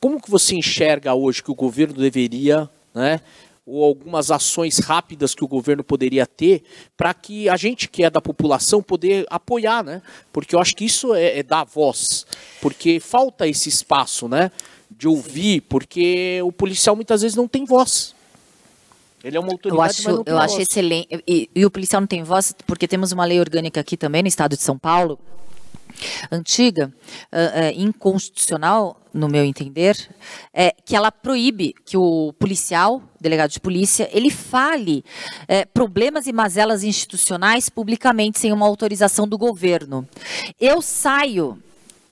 Como que você enxerga hoje que o governo deveria, né, ou algumas ações rápidas que o governo poderia ter para que a gente que é da população poder apoiar, né? Porque eu acho que isso é, é dar voz, porque falta esse espaço, né? De ouvir, porque o policial muitas vezes não tem voz. Ele é uma autoridade, eu acho, mas não tem eu voz. acho excelente. E, e o policial não tem voz porque temos uma lei orgânica aqui também no estado de São Paulo, antiga, uh, uh, inconstitucional, no meu entender, é que ela proíbe que o policial, delegado de polícia, ele fale é, problemas e mazelas institucionais publicamente sem uma autorização do governo. Eu saio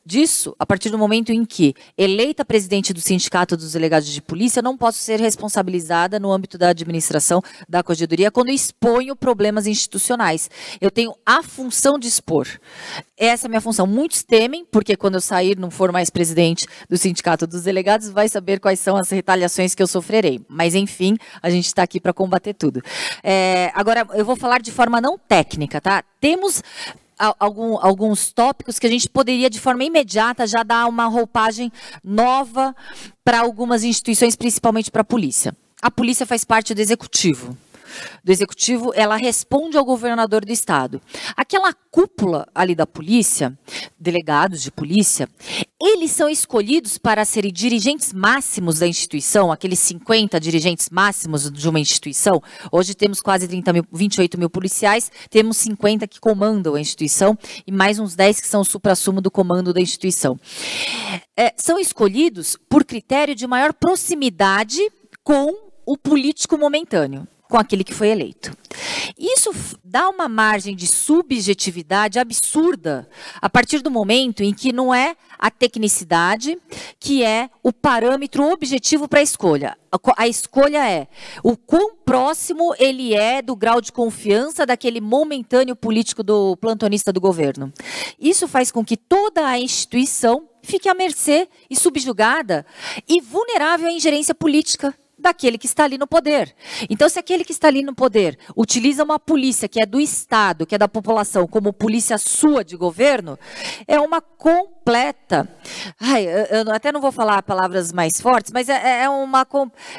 disso, a partir do momento em que, eleita presidente do Sindicato dos Delegados de Polícia, não posso ser responsabilizada no âmbito da administração da Corregedoria quando exponho problemas institucionais. Eu tenho a função de expor. Essa é a minha função. Muitos temem, porque quando eu sair, não for mais presidente do Sindicato dos Delegados, vai saber quais são as retaliações que eu sofrerei. Mas, enfim, a gente está aqui para combater tudo. É, agora, eu vou falar de forma não técnica, tá? Temos algum, alguns tópicos que a gente poderia, de forma imediata, já dar uma roupagem nova para algumas instituições, principalmente para a polícia. A polícia faz parte do executivo do executivo, ela responde ao governador do estado. Aquela cúpula ali da polícia, delegados de polícia, eles são escolhidos para serem dirigentes máximos da instituição, aqueles 50 dirigentes máximos de uma instituição. Hoje temos quase 30 mil, 28 mil policiais, temos 50 que comandam a instituição e mais uns 10 que são o supra-sumo do comando da instituição. É, são escolhidos por critério de maior proximidade com o político momentâneo com aquele que foi eleito. Isso dá uma margem de subjetividade absurda a partir do momento em que não é a tecnicidade que é o parâmetro objetivo para a escolha. A escolha é o quão próximo ele é do grau de confiança daquele momentâneo político do plantonista do governo. Isso faz com que toda a instituição fique à mercê e subjugada e vulnerável à ingerência política daquele que está ali no poder. Então, se aquele que está ali no poder utiliza uma polícia que é do Estado, que é da população, como polícia sua de governo, é uma completa. Ai, eu até não vou falar palavras mais fortes, mas é, é uma.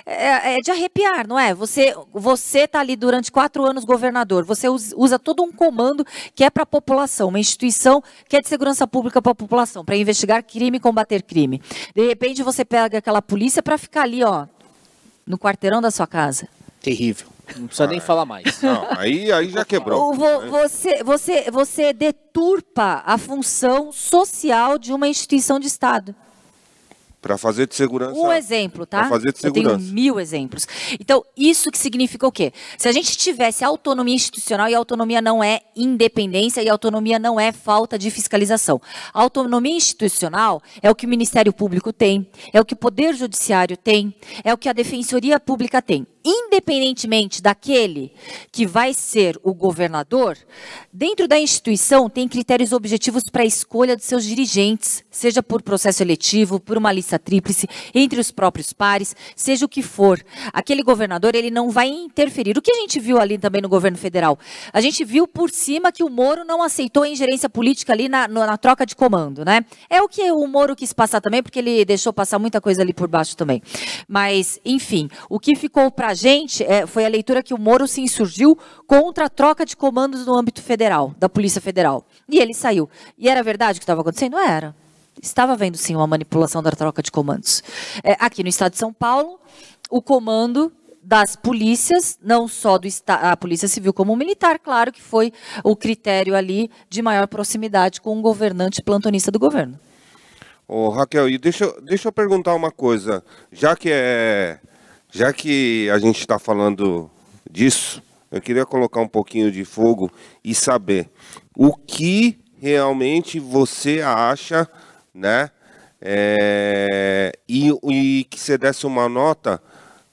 É, é, de arrepiar, não é? Você você está ali durante quatro anos governador, você usa todo um comando que é para a população, uma instituição que é de segurança pública para a população, para investigar crime e combater crime. De repente, você pega aquela polícia para ficar ali, ó no quarteirão da sua casa. Terrível. Não precisa ah, nem falar mais. Não, aí, aí já quebrou. Você, você, você deturpa a função social de uma instituição de Estado. Para fazer de segurança. Um exemplo, tá? Para fazer de segurança. Eu tenho mil exemplos. Então, isso que significa o quê? Se a gente tivesse autonomia institucional, e autonomia não é independência, e autonomia não é falta de fiscalização. A autonomia institucional é o que o Ministério Público tem, é o que o Poder Judiciário tem, é o que a Defensoria Pública tem independentemente daquele que vai ser o governador, dentro da instituição tem critérios objetivos para a escolha dos seus dirigentes, seja por processo eletivo, por uma lista tríplice, entre os próprios pares, seja o que for. Aquele governador, ele não vai interferir. O que a gente viu ali também no governo federal? A gente viu por cima que o Moro não aceitou a ingerência política ali na, na troca de comando, né? É o que o Moro quis passar também, porque ele deixou passar muita coisa ali por baixo também. Mas, enfim, o que ficou para gente é, foi a leitura que o Moro se insurgiu contra a troca de comandos no âmbito federal, da Polícia Federal. E ele saiu. E era verdade o que estava acontecendo? Era. Estava havendo sim uma manipulação da troca de comandos. É, aqui no estado de São Paulo, o comando das polícias, não só do a polícia civil como militar, claro que foi o critério ali de maior proximidade com o governante plantonista do governo. Ô, Raquel, e deixa, deixa eu perguntar uma coisa. Já que é, já que a gente está falando disso, eu queria colocar um pouquinho de fogo e saber o que realmente você acha, né? É, e, e que você desse uma nota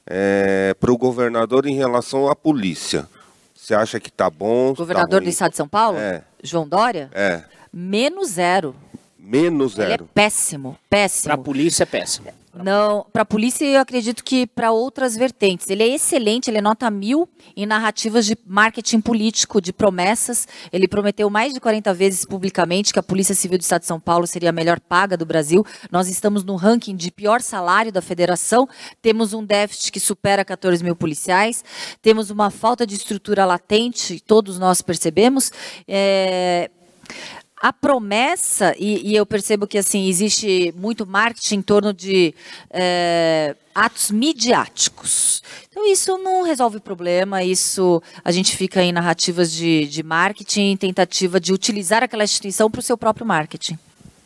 é, para o governador em relação à polícia. Você acha que está bom? Governador tá do estado de São Paulo? É. João Dória? É. Menos zero. Menos zero. Ele é péssimo, péssimo. Para a polícia é péssimo. Não, para a polícia eu acredito que para outras vertentes. Ele é excelente, ele é nota mil em narrativas de marketing político, de promessas. Ele prometeu mais de 40 vezes publicamente que a Polícia Civil do Estado de São Paulo seria a melhor paga do Brasil. Nós estamos no ranking de pior salário da federação. Temos um déficit que supera 14 mil policiais. Temos uma falta de estrutura latente, todos nós percebemos. É a promessa, e, e, eu percebo que assim existe muito marketing em torno de é, atos midiáticos. Então isso não resolve o problema, isso a gente fica em narrativas de, de marketing, tentativa de utilizar aquela instituição para o seu próprio marketing.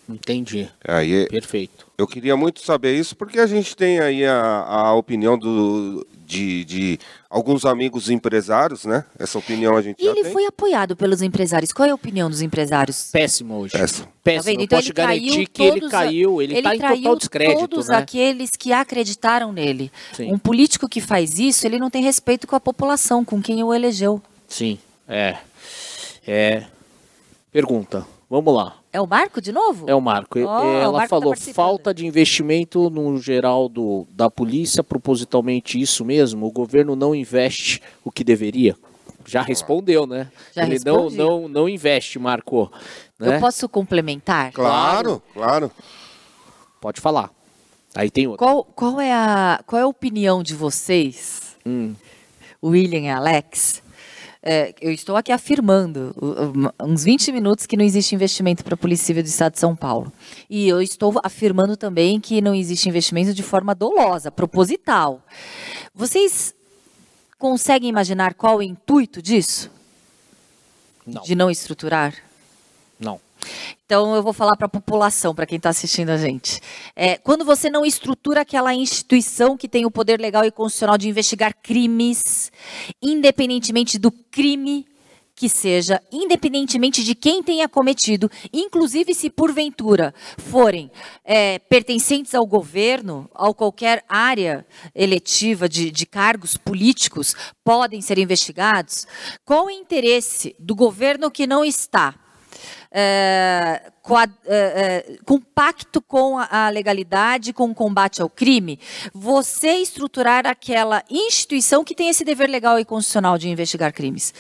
Entendi. Aí, Perfeito. Eu queria muito saber isso, porque a gente tem aí a, a opinião do, de, de, alguns amigos empresários, né? Essa opinião a gente e já ele tem. foi apoiado pelos empresários. Qual é a opinião dos empresários? Péssimo hoje. Péssimo. Péssimo. Tá então posso ele garantir que ele caiu, ele está em total descrédito, todos né? aqueles que acreditaram nele. Sim. Um político que faz isso, ele não tem respeito com a população, com quem o elegeu. Sim, é. É. Pergunta. Vamos lá. É o Marco de novo? É o Marco. Oh, o Ela Marco tá falou participando. falta de investimento no geral do, da polícia, propositalmente isso mesmo. O governo não investe o que deveria. Já respondeu, né? Já Ele respondi. não, não, não investe, Marco. Né? Eu posso complementar? Claro, claro. Pode falar. Aí tem outro. Qual, qual, é a, qual é a opinião de vocês, Hum. William e Alex? É, eu estou aqui afirmando uns 20 minutos que não existe investimento para a Polícia Civil do Estado de São Paulo. E eu estou afirmando também que não existe investimento de forma dolosa, proposital. Vocês conseguem imaginar qual o intuito disso? Não. De não estruturar? Então eu vou falar para a população, para quem está assistindo a gente. É, quando você não estrutura aquela instituição que tem o poder legal e constitucional de investigar crimes, independentemente do crime que seja, independentemente de quem tenha cometido, inclusive se porventura forem é, pertencentes ao governo, a qualquer área eletiva de, de cargos políticos, podem ser investigados, qual o interesse do governo que não está é, coa- é, é, com pacto com a legalidade, com o combate ao crime, você estruturar aquela instituição que tem esse dever legal e constitucional de investigar crimes.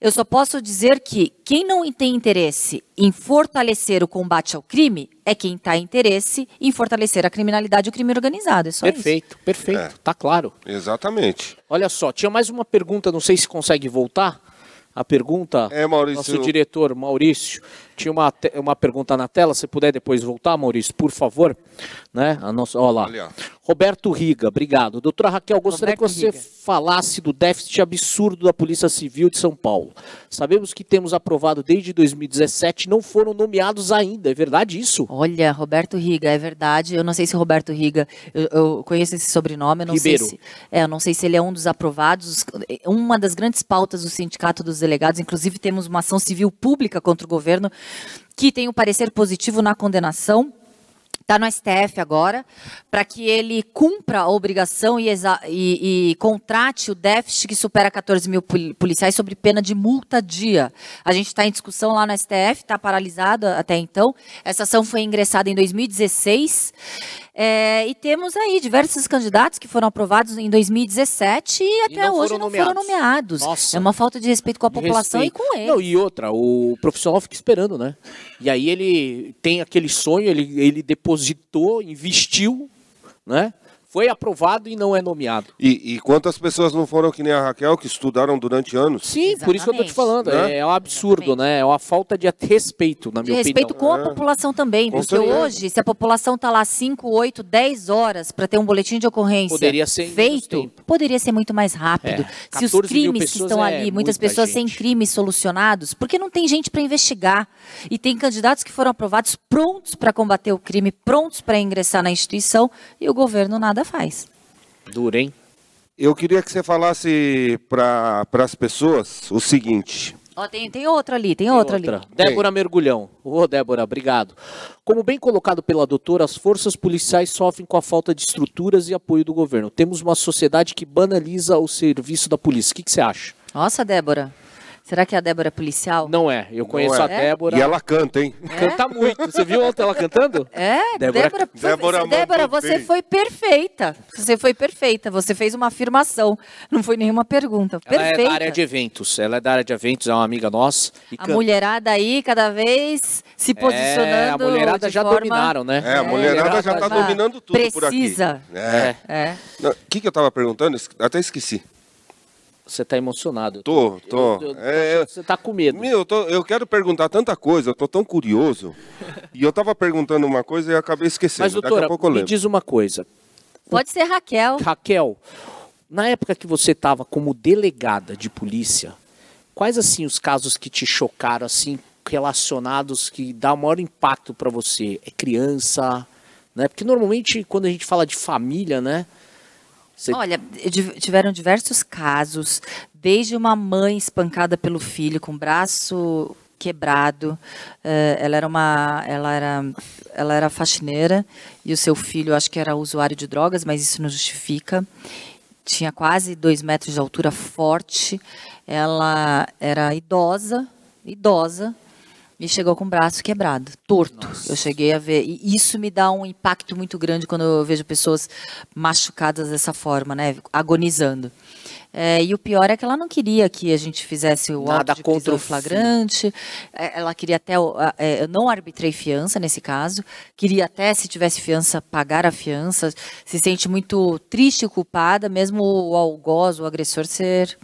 Eu só posso dizer que quem não tem interesse em fortalecer o combate ao crime é quem está interesse em fortalecer a criminalidade e o crime organizado. É só isso. Perfeito, perfeito. É. Tá claro. Exatamente. Olha só, tinha mais uma pergunta, não sei se consegue voltar. A pergunta. É, Maurício. Nosso diretor, Maurício, tinha uma, uma pergunta na tela. Se puder depois voltar, Maurício, por favor. Né? A nossa, ó lá. Ó. Roberto Riga, obrigado. Doutora Raquel, gostaria Roberto que você Riga. falasse do déficit absurdo da Polícia Civil de São Paulo. Sabemos que temos aprovado desde 2017, não foram nomeados ainda. É verdade isso? Olha, Roberto Riga, é verdade. Eu não sei se o Roberto Riga, eu, eu conheço esse sobrenome, eu não Ribeiro. sei se, é, eu não sei se ele é um dos aprovados. Uma das grandes pautas do Sindicato dos Delegados, inclusive temos uma ação civil pública contra o governo que tem um parecer positivo na condenação. Está no STF agora, para que ele cumpra a obrigação e, e- e contrate o déficit que supera 14 mil poli- policiais sobre pena de multa dia. A gente está em discussão lá no STF, está paralisada até então. Essa ação foi ingressada em 2016. É, e temos aí diversos candidatos que foram aprovados em 2017 e até não hoje foram não foram nomeados. nomeados. Nossa. É uma falta de respeito com a De população respeito. e com eles. Não, e outra, o profissional fica esperando, né? E aí ele tem aquele sonho, ele, ele depositou, investiu, né? Foi aprovado e não é nomeado. E, e quantas pessoas não foram que nem a Raquel, que estudaram durante anos? Sim, por isso que eu tô te falando. Né? É, é um absurdo, Exatamente. né? É uma falta de respeito, na De minha respeito opinião. com a população também, Com porque certeza. hoje, se a população está lá 5, 8, 10 horas para ter um boletim de ocorrência Poderia ser feito, poderia ser muito mais rápido. É, se os 14 mil crimes que estão é ali, muitas muita pessoas sem gente. crimes solucionados, porque não tem gente para investigar. E tem candidatos que foram aprovados prontos para combater o crime, prontos para ingressar na instituição, e o governo nada faz. Duro, hein? Eu queria que você falasse para as pessoas o seguinte. Ó, tem, tem outra ali, tem, Tem outra, ali. Débora Mergulhão. Ô, Débora, obrigado. Como bem colocado pela doutora, as forças policiais sofrem com a falta de estruturas e apoio do governo. Temos uma sociedade que banaliza o serviço da polícia. O que, que você acha? Nossa, Débora. Será que a Débora é policial? Não é. Eu conheço é. a Débora. E ela canta, hein? (laughs) Canta muito. Você viu ontem ela cantando? É, Débora- Débora, foi- Débora Débora, você bem. foi perfeita. Você foi perfeita. Você fez uma afirmação. Não foi nenhuma pergunta. Ela Perfeita. é da área de eventos. Ela é da área de eventos, é uma amiga nossa. E A canta. mulherada aí, cada vez se posicionando. É, a mulherada de já forma... dominaram, né? É, a mulherada já tá já dominando tudo por aqui. precisa. É. É. O que, que eu tava perguntando? Até esqueci. Você tá emocionado. Tô, tô. Eu- eu- É, eu- Você tá com medo. Meu, eu, tô- eu quero perguntar tanta coisa, eu tô tão curioso. E eu tava perguntando uma coisa e acabei esquecendo. Mas, Daqui doutora, a pouco eu me diz uma coisa. Pode ser Raquel. Raquel, na época que você estava como delegada de polícia, quais assim os casos que te chocaram assim relacionados que dá o maior impacto para você? É criança, né? Porque normalmente quando a gente fala de família, né? Você- Olha, tiveram diversos casos, desde uma mãe espancada pelo filho com o braço quebrado. eh, ela era uma, ela era, ela era faxineira e o seu filho, acho que era usuário de drogas, mas isso não justifica. Tinha quase dois metros de altura, forte. Ela era idosa, idosa. E chegou com o braço quebrado, torto. Eu cheguei a ver. E isso me dá um impacto muito grande quando eu vejo pessoas machucadas dessa forma, né? Agonizando. É, e o pior é que ela não queria que a gente fizesse o Nada auto de contra o flagrante. É, Ela queria até. é, Eu não arbitrei fiança nesse caso. Queria até, se tivesse fiança, pagar a fiança. Se sente muito triste e culpada, mesmo o algoz, o agressor, ser.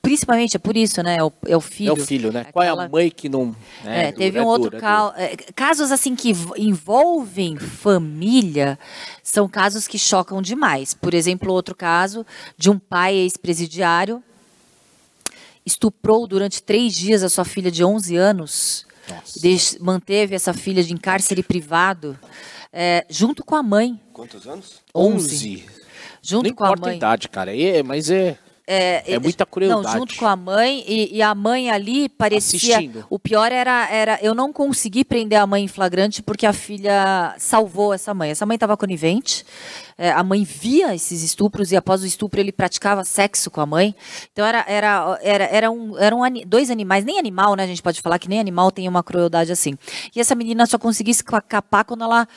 Principalmente é por isso, né? É o, é o filho. É o filho, né? Qual é a Aquela- mãe que não. é, teve é um outro duro, é caso. casos assim que env- envolvem família são casos que chocam demais. Por exemplo, outro caso de um pai ex-presidiário estuprou durante três dias a sua filha de 11 anos. Nossa. Manteve essa filha de em cárcere privado é, junto com a mãe. Quantos anos? 11. Junto Não com a importa a mãe. idade, cara. É, mas é. É muita crueldade. Não, junto com a mãe e, e a mãe ali parecia. Assistindo. O pior era, era eu não consegui prender a mãe em flagrante porque a filha salvou essa mãe. Essa mãe estava conivente. é, a mãe via esses estupros e após o estupro ele praticava sexo com a mãe. Então era era era, era um, eram ani- dois animais, nem animal, né? A gente pode falar que nem animal tem uma crueldade assim. E essa menina só conseguiu escapar quando ela,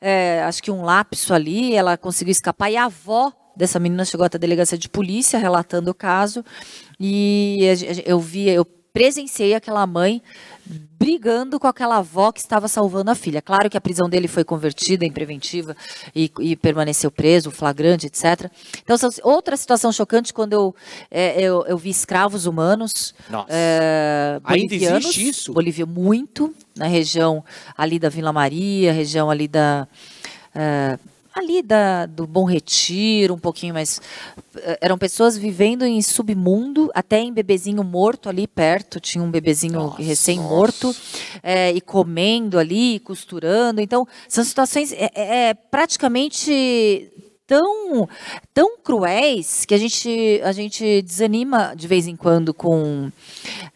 é, acho que um lapso ali, ela conseguiu escapar e a avó dessa menina chegou até a delegacia de polícia relatando o caso e eu vi, eu presenciei aquela mãe brigando com aquela avó que estava salvando a filha. Claro que a prisão dele foi convertida em preventiva e, e permaneceu preso, flagrante, etc. Então, outra situação chocante quando eu, é, eu, eu vi escravos humanos Nossa. é, Ainda existe isso? Bolívia muito, na região ali da Vila Maria, região ali da. é, ali da, do Bom Retiro, um pouquinho mais. é, Eram pessoas vivendo em submundo, até em bebezinho morto ali perto, tinha um bebezinho recém-morto, é, e comendo ali, costurando. Então, são situações é, é, é, praticamente tão tão cruéis que a gente a gente desanima de vez em quando com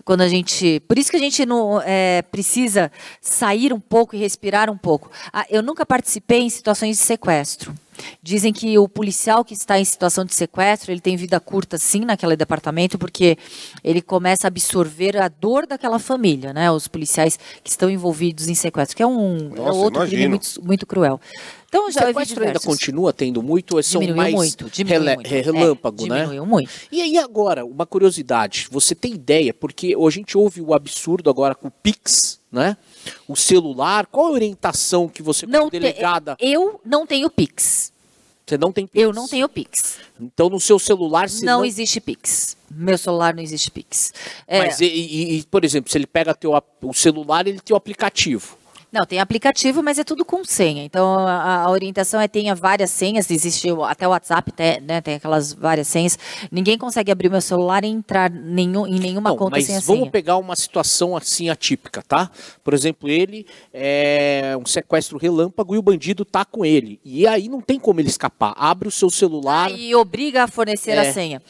quando a gente por isso que a gente não é, precisa sair um pouco e respirar um pouco. Ah, eu nunca participei em situações de sequestro Dizem que o policial que está em situação de sequestro, ele tem vida curta sim naquele departamento, porque ele começa a absorver a dor daquela família, né? Os policiais que estão envolvidos em sequestro, que é um é Nossa, outro crime imagino. muito, muito cruel. Então já sequestro ainda continua tendo muito ou são Diminuiu mais muito, diminuiu muito. relâmpago, É, né? Diminuiu muito. E aí agora, uma curiosidade, você tem ideia, porque a gente ouve o absurdo agora com o Pix, né? O celular, qual a orientação que você como Não te- delegada... eu não tenho Pix. Você não tem Pix. Eu não tenho Pix. Então no seu celular não, não... existe Pix. Meu celular não existe Pix. É, Mas, e, e- por exemplo, se ele pega teu, o celular, ele tem o aplicativo. Não, tem aplicativo, mas é tudo com senha. Então a, a orientação é tenha várias senhas. Existe até o WhatsApp, tem, né, tem aquelas várias senhas. Ninguém consegue abrir meu celular e entrar nenhum, em nenhuma Não, conta mas sem a vamos senha. pegar uma situação assim atípica, tá? Por exemplo, ele é um sequestro relâmpago e o bandido tá com ele. E aí não tem como ele escapar. Abre o seu celular. Ah, e obriga a fornecer É. a senha.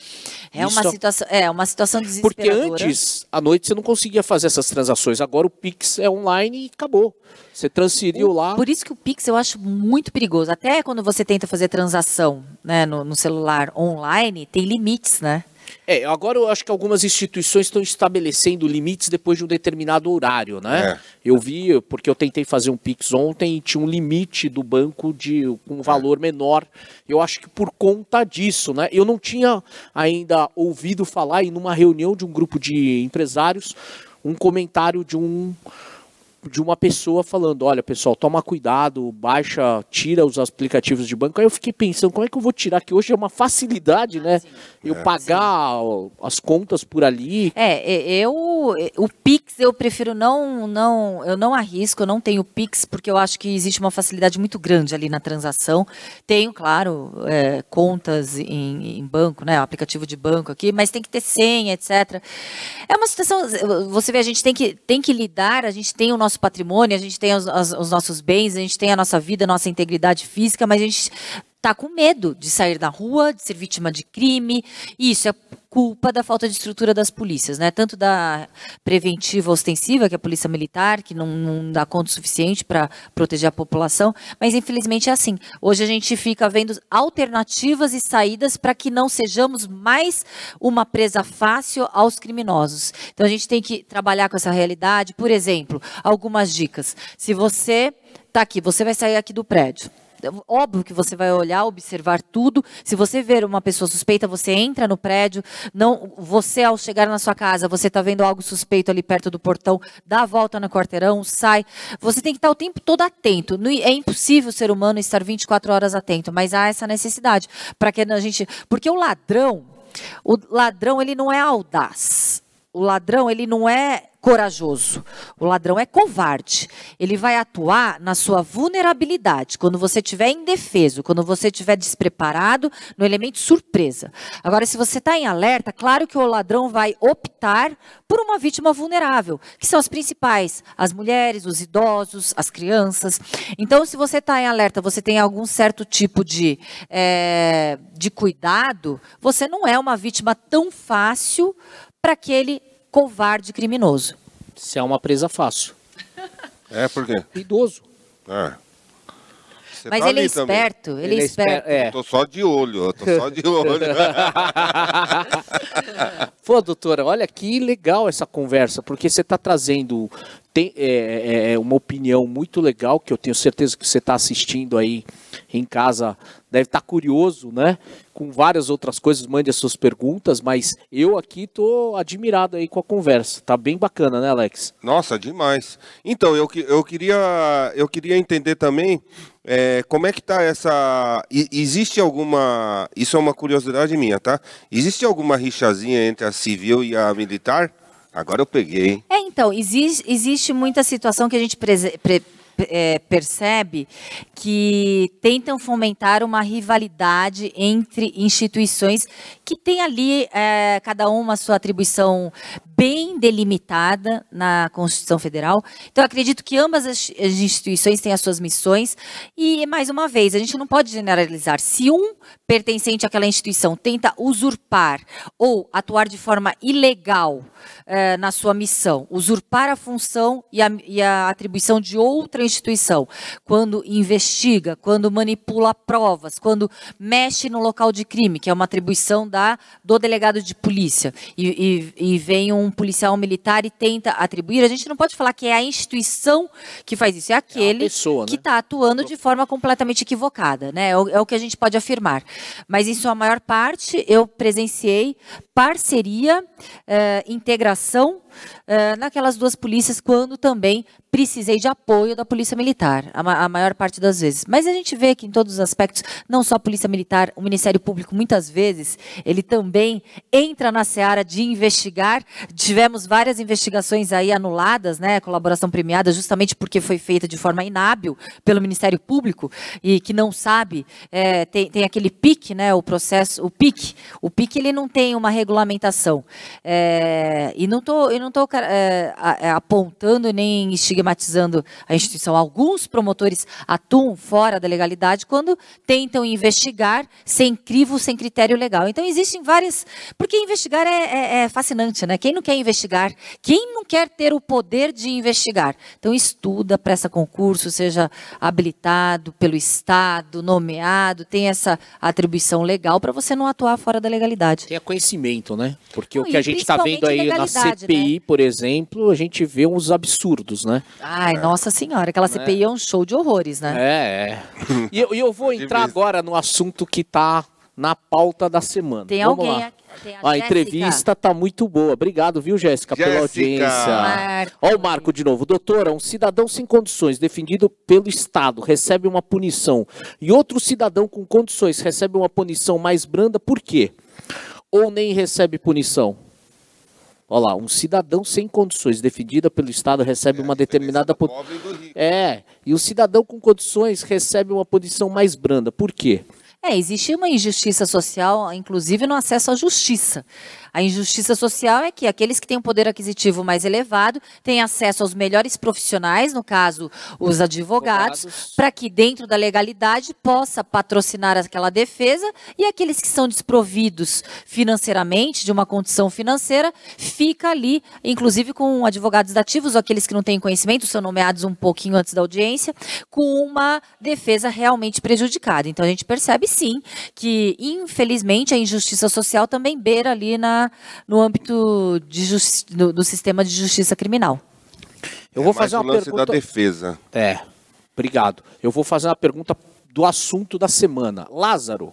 É uma situação, é uma situação Porque desesperadora. antes, à noite, você não conseguia fazer essas transações. Agora o Pix é online e acabou. Você transferiu lá. Por isso que o Pix eu acho muito perigoso. Até quando você tenta fazer transação né, no, no celular online, tem limites, né? É, agora eu acho que algumas instituições estão estabelecendo limites depois de um determinado horário, né? É. Eu vi, porque eu tentei fazer um Pix ontem e tinha um limite do banco de um valor menor. Eu acho que por conta disso, né? Eu não tinha ainda ouvido falar em numa reunião de um grupo de empresários um comentário de um de uma pessoa falando, olha pessoal, toma cuidado, baixa, tira os aplicativos de banco. Aí eu fiquei pensando, como é que eu vou tirar? Que hoje é uma facilidade, né? Eu pagar ó, as contas por ali. É, e- eu o Pix eu prefiro não não eu não arrisco, eu não tenho Pix porque eu acho que existe uma facilidade muito grande ali na transação. Tenho, claro, é, contas em, em banco, né, aplicativo de banco aqui, mas tem que ter senha, etc. É uma situação, você vê, a gente tem que tem que lidar, a gente tem o nosso patrimônio, a gente tem os, os nossos bens, a gente tem a nossa vida, a nossa integridade física, mas a gente tá com medo de sair da rua, de ser vítima de crime. E isso é culpa da falta de estrutura das polícias, né? Tanto da preventiva ostensiva, que é a polícia militar, que não, não dá conta suficiente para proteger a população, mas infelizmente é assim. Hoje a gente fica vendo alternativas e saídas para que não sejamos mais uma presa fácil aos criminosos. Então a gente tem que trabalhar com essa realidade. Por exemplo, algumas dicas. Se você está aqui, você vai sair aqui do prédio. Óbvio que você vai olhar, observar tudo. Se você ver uma pessoa suspeita, você entra no prédio. Não, você ao chegar na sua casa, você está vendo algo suspeito ali perto do portão, dá a volta no quarteirão, sai. Você tem que estar o tempo todo atento. É impossível o ser humano estar 24 horas atento, mas há essa necessidade para que a gente, porque o ladrão, o ladrão ele não é audaz. O ladrão, ele não é corajoso. O ladrão é covarde. Ele vai atuar na sua vulnerabilidade, quando você estiver indefeso, quando você estiver despreparado, no elemento surpresa. Agora, se você está em alerta, claro que o ladrão vai optar por uma vítima vulnerável, que são as principais, as mulheres, os idosos, as crianças. Então, se você está em alerta, você tem algum certo tipo de, eh, de cuidado, você não é uma vítima tão fácil para aquele covarde criminoso. Se é uma presa fácil. É, por quê? Idoso. É. Você Mas tá ele é ali também. esperto, ele, é esperto. É. Eu tô só de olho, eu tô só de olho. (laughs) Pô, doutora, olha que legal essa conversa, porque você está trazendo tem, é, é, uma opinião muito legal, que eu tenho certeza que você está assistindo aí em casa, deve estar curioso, né? Com várias outras coisas, mande as suas perguntas, mas eu aqui tô admirado aí com a conversa. Tá bem bacana, né, Alex? Nossa, demais. Então, eu, eu, queria, eu queria entender também é, como é que tá essa. Existe alguma. Isso é uma curiosidade minha, tá? Existe alguma rixazinha entre a civil e a militar? Agora eu peguei? É, então, existe, existe muita situação que a gente prese- pre- é, percebe que tentam fomentar uma rivalidade entre instituições que tem ali é, cada uma a sua atribuição bem delimitada na Constituição Federal. Então, acredito que ambas as instituições têm as suas missões e, mais uma vez, a gente não pode generalizar. Se um pertencente àquela instituição tenta usurpar ou atuar de forma ilegal eh, na sua missão, usurpar a função e a, e a atribuição de outra instituição, quando investiga, quando manipula provas, quando mexe no local de crime, que é uma atribuição da, do delegado de polícia, e, e- e vem um policial militar e tenta atribuir, a gente não pode falar que é a instituição que faz isso, é aquele pessoa, que né? está atuando de forma completamente equivocada, né? É o, é o que a gente pode afirmar. Mas em sua maior parte, eu presenciei parceria, eh, integração eh, naquelas duas polícias quando também precisei de apoio da Polícia Militar, a, ma a, maior parte das vezes. Mas a gente vê que em todos os aspectos, não só a Polícia Militar, o Ministério Público, muitas vezes, ele também entra na seara de investigar. Tivemos várias investigações aí anuladas, né, colaboração premiada, justamente porque foi feita de forma inábil pelo Ministério Público e que não sabe, é, tem, tem aquele PIC, né, o processo, o PIC, o PIC ele não tem uma regulamentação. É, e não estou não tô, é, apontando nem estigmatizando a instituição. Alguns promotores atuam fora da legalidade quando tentam investigar sem crivo, sem critério legal. Então, existem várias. Porque investigar é, é, é fascinante, né? Quem não quer investigar? Quem não quer ter o poder de investigar? Então, estuda, presta concurso, seja habilitado pelo Estado, nomeado, tem essa atribuição legal para você não atuar fora da legalidade. Tenha conhecimento, né? Porque não, o que a gente está vendo aí na CPI, né? Por exemplo, a gente vê uns absurdos, né? Ai, é. nossa senhora, aquela CPI é. é um show de horrores, né? É, é. E eu, eu vou (laughs) entrar agora no assunto que está na pauta da semana. Tem Vamos alguém lá. Tem a, a entrevista tá muito boa. Obrigado, viu, Jéssica, pela audiência. Marco. Ó o Marco de novo. Doutora, um cidadão sem condições, defendido pelo Estado, recebe uma punição. E outro cidadão com condições recebe uma punição mais branda, por quê? Ou nem recebe punição? Olha lá, um cidadão sem condições, defendida pelo Estado, recebe é, uma determinada. É, e o cidadão com condições recebe uma punição mais branda. Por quê? É, existe uma injustiça social, inclusive no acesso à justiça. A injustiça social é que aqueles que têm um poder aquisitivo mais elevado têm acesso aos melhores profissionais, no caso, os advogados, para que dentro da legalidade possa patrocinar aquela defesa e aqueles que são desprovidos financeiramente, de uma condição financeira, fica ali, inclusive com advogados dativos ou aqueles que não têm conhecimento, são nomeados um pouquinho antes da audiência, com uma defesa realmente prejudicada. Então a gente percebe sim que, infelizmente, a injustiça social também beira ali na no âmbito do, do, sistema de justiça criminal. Eu vou é fazer uma pergunta da defesa. É. Obrigado. Eu vou fazer uma pergunta do assunto da semana. Lázaro.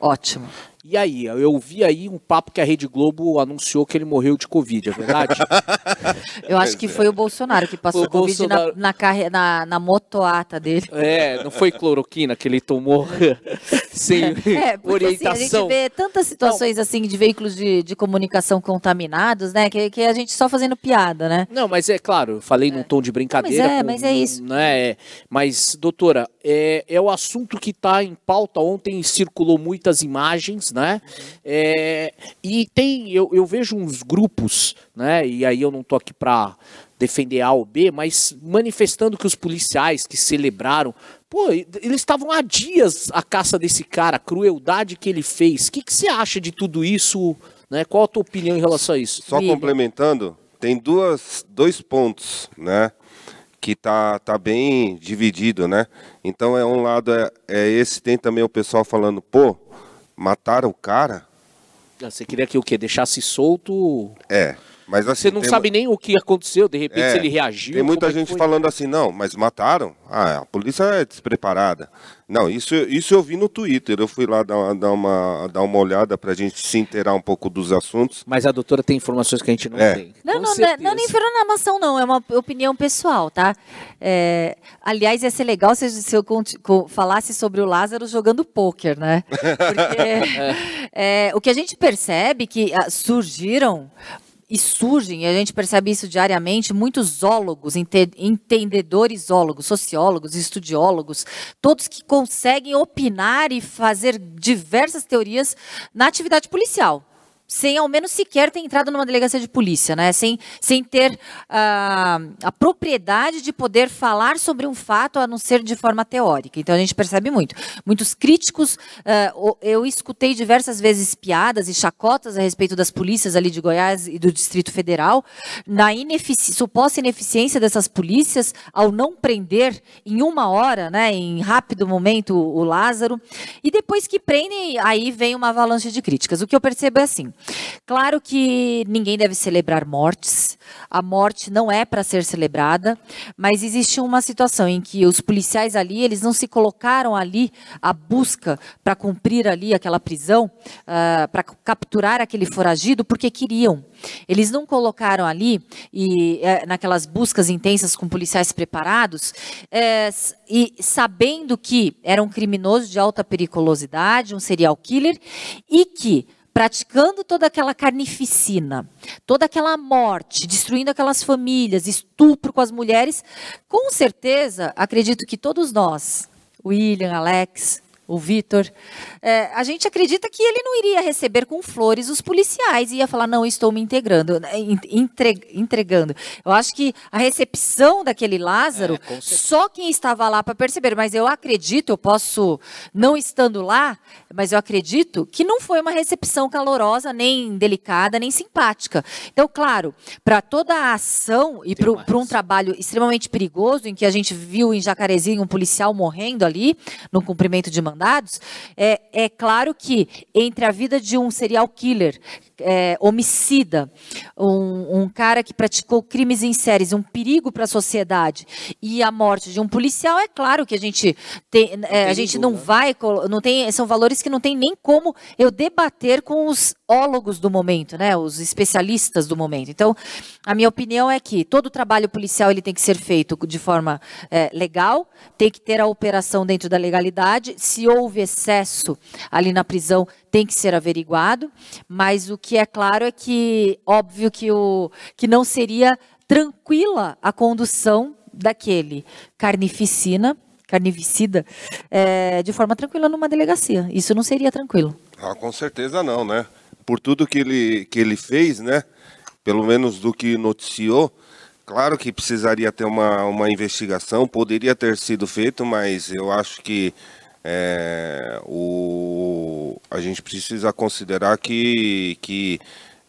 Ótimo. E aí, eu vi aí um papo que a Rede Globo anunciou que ele morreu de Covid, é verdade? (laughs) eu acho que foi o Bolsonaro que passou o Covid Bolsonaro... na, na, na, na motoata dele. É, não foi cloroquina que ele tomou (laughs) sem (laughs) é, porque, orientação. Assim, a gente vê tantas situações não. assim de veículos de, de comunicação contaminados, né? Que, que a gente só fazendo piada, né? Não, mas é claro, eu falei é. num tom de brincadeira. Mas é, com, mas é isso. Né, mas, doutora, é, é o assunto que está em pauta. Ontem circulou muitas imagens né? É, e tem, eu, eu vejo uns grupos, né? E aí eu não tô aqui para defender A ou B, mas manifestando que os policiais que celebraram, pô, eles estavam há dias a caça desse cara, a crueldade que ele fez. O que, que você acha de tudo isso? Né? Qual a tua opinião em relação a isso? Só complementando, tem duas, dois pontos, né? que tá, tá bem dividido, né? Então é um lado é, é esse tem também o pessoal falando, pô, mataram o cara. Ah, você queria que o quê? Deixasse solto? É. Mas assim, você não sabe nem o que aconteceu, de repente é, se ele reagiu. Tem muita é gente falando assim, não, mas mataram? Ah, a polícia é despreparada. Não, isso, isso eu vi no Twitter. Eu fui lá dar, dar, uma, dar uma olhada para a gente se inteirar um pouco dos assuntos. Mas a doutora tem informações que a gente não é. tem. Não, não, não, é, não, é nem informação, não. É uma opinião pessoal, tá? É, aliás, ia ser legal se, se eu falasse sobre o Lázaro jogando pôquer, né? (laughs) Porque é, o que a gente percebe que ah, surgiram e surgem, e a gente percebe isso diariamente, muitos zoólogos, entendedores zoólogos, sociólogos, estudiólogos, todos que conseguem opinar e fazer diversas teorias na atividade policial sem ao menos sequer ter entrado numa delegacia de polícia, né? sem, sem ter uh, a propriedade de poder falar sobre um fato a não ser de forma teórica. Então a gente percebe muito. Muitos críticos, uh, eu escutei diversas vezes piadas e chacotas a respeito das polícias ali de Goiás e do Distrito Federal, na inefici suposta ineficiência dessas polícias ao não prender em uma hora, né, em rápido momento, o Lázaro. E depois que prendem, aí vem uma avalanche de críticas. O que eu percebo é assim. Claro que ninguém deve celebrar mortes. A morte não é para ser celebrada, mas existe uma situação em que os policiais ali, eles não se colocaram ali a busca para cumprir ali aquela prisão, uh, para capturar aquele foragido, porque queriam. Eles não colocaram ali, e, é, naquelas buscas intensas com policiais preparados, é, e sabendo que era um criminoso de alta periculosidade, um serial killer, e que praticando toda aquela carnificina, toda aquela morte, destruindo aquelas famílias, estupro com as mulheres, com certeza, acredito que todos nós, William, Alex, o Vitor, é, a gente acredita que ele não iria receber com flores os policiais e ia falar, não, estou me integrando, né, entre, entregando. Eu acho que a recepção daquele Lázaro, é, só quem estava lá para perceber, mas eu acredito, eu posso, não estando lá, mas eu acredito que não foi uma recepção calorosa, nem delicada, nem simpática. Então, claro, para toda a ação e para um trabalho extremamente perigoso, em que a gente viu em Jacarezinho um policial morrendo ali, no cumprimento de mandato, dados, é, é claro que entre a vida de um serial killer é, homicida, um, um, cara que praticou crimes em séries, um perigo para a sociedade, e a morte de um policial, é claro que a gente tem, é, a gente não vai, não tem, são valores que não tem nem como eu debater com os ólogos do momento, né, os especialistas do momento. Então, a minha opinião é que todo o trabalho policial ele tem que ser feito de forma é, legal, tem que ter a operação dentro da legalidade. Se houve excesso ali na prisão, tem que ser averiguado, mas o que é claro é que, óbvio que, o, que não seria tranquila a condução daquele carnificina, carnificida, é, de forma tranquila numa delegacia. Isso não seria tranquilo. Ah, com certeza não, né? Por tudo que ele, que ele fez, né? Pelo menos do que noticiou, claro que precisaria ter uma, uma investigação, poderia ter sido feito, mas eu acho que é, a gente precisa considerar que, que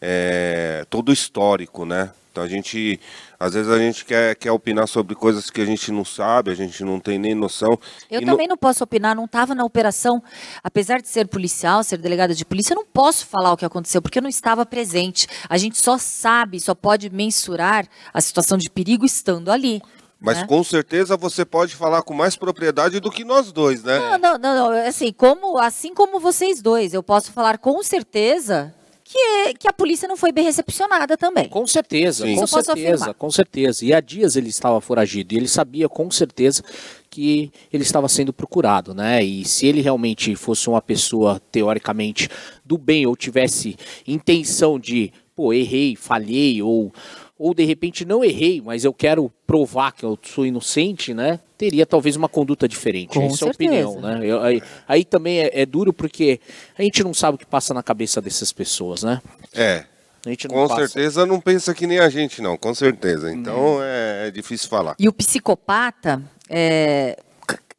é, todo histórico, né? Então a gente, às vezes a gente quer, quer opinar sobre coisas que a gente não sabe, a gente não tem nem noção. Eu também não posso opinar, não estava na operação. Apesar de ser policial, ser delegada de polícia, eu não posso falar o que aconteceu, porque eu não estava presente. A gente só sabe, só pode mensurar a situação de perigo estando ali. Mas né? com certeza você pode falar com mais propriedade do que nós dois, né? Não, não, não, não. Assim, como, assim como vocês dois, eu posso falar com certeza que, que a polícia não foi bem recepcionada também. Com certeza, Sim. com certeza, com certeza. E há dias ele estava foragido e ele sabia com certeza que ele estava sendo procurado, né? E se ele realmente fosse uma pessoa teoricamente do bem ou tivesse intenção de, pô, errei, falhei ou ou de repente não errei, mas eu quero provar que eu sou inocente, né? Teria talvez uma conduta diferente. Com Essa certeza. é a opinião, né? Eu, aí, aí, também é, é, duro porque a gente não sabe o que passa na cabeça dessas pessoas, né? É. com passa. certeza não pensa que nem a gente, não, com certeza. Então hum. é, é, difícil falar. E o psicopata, é,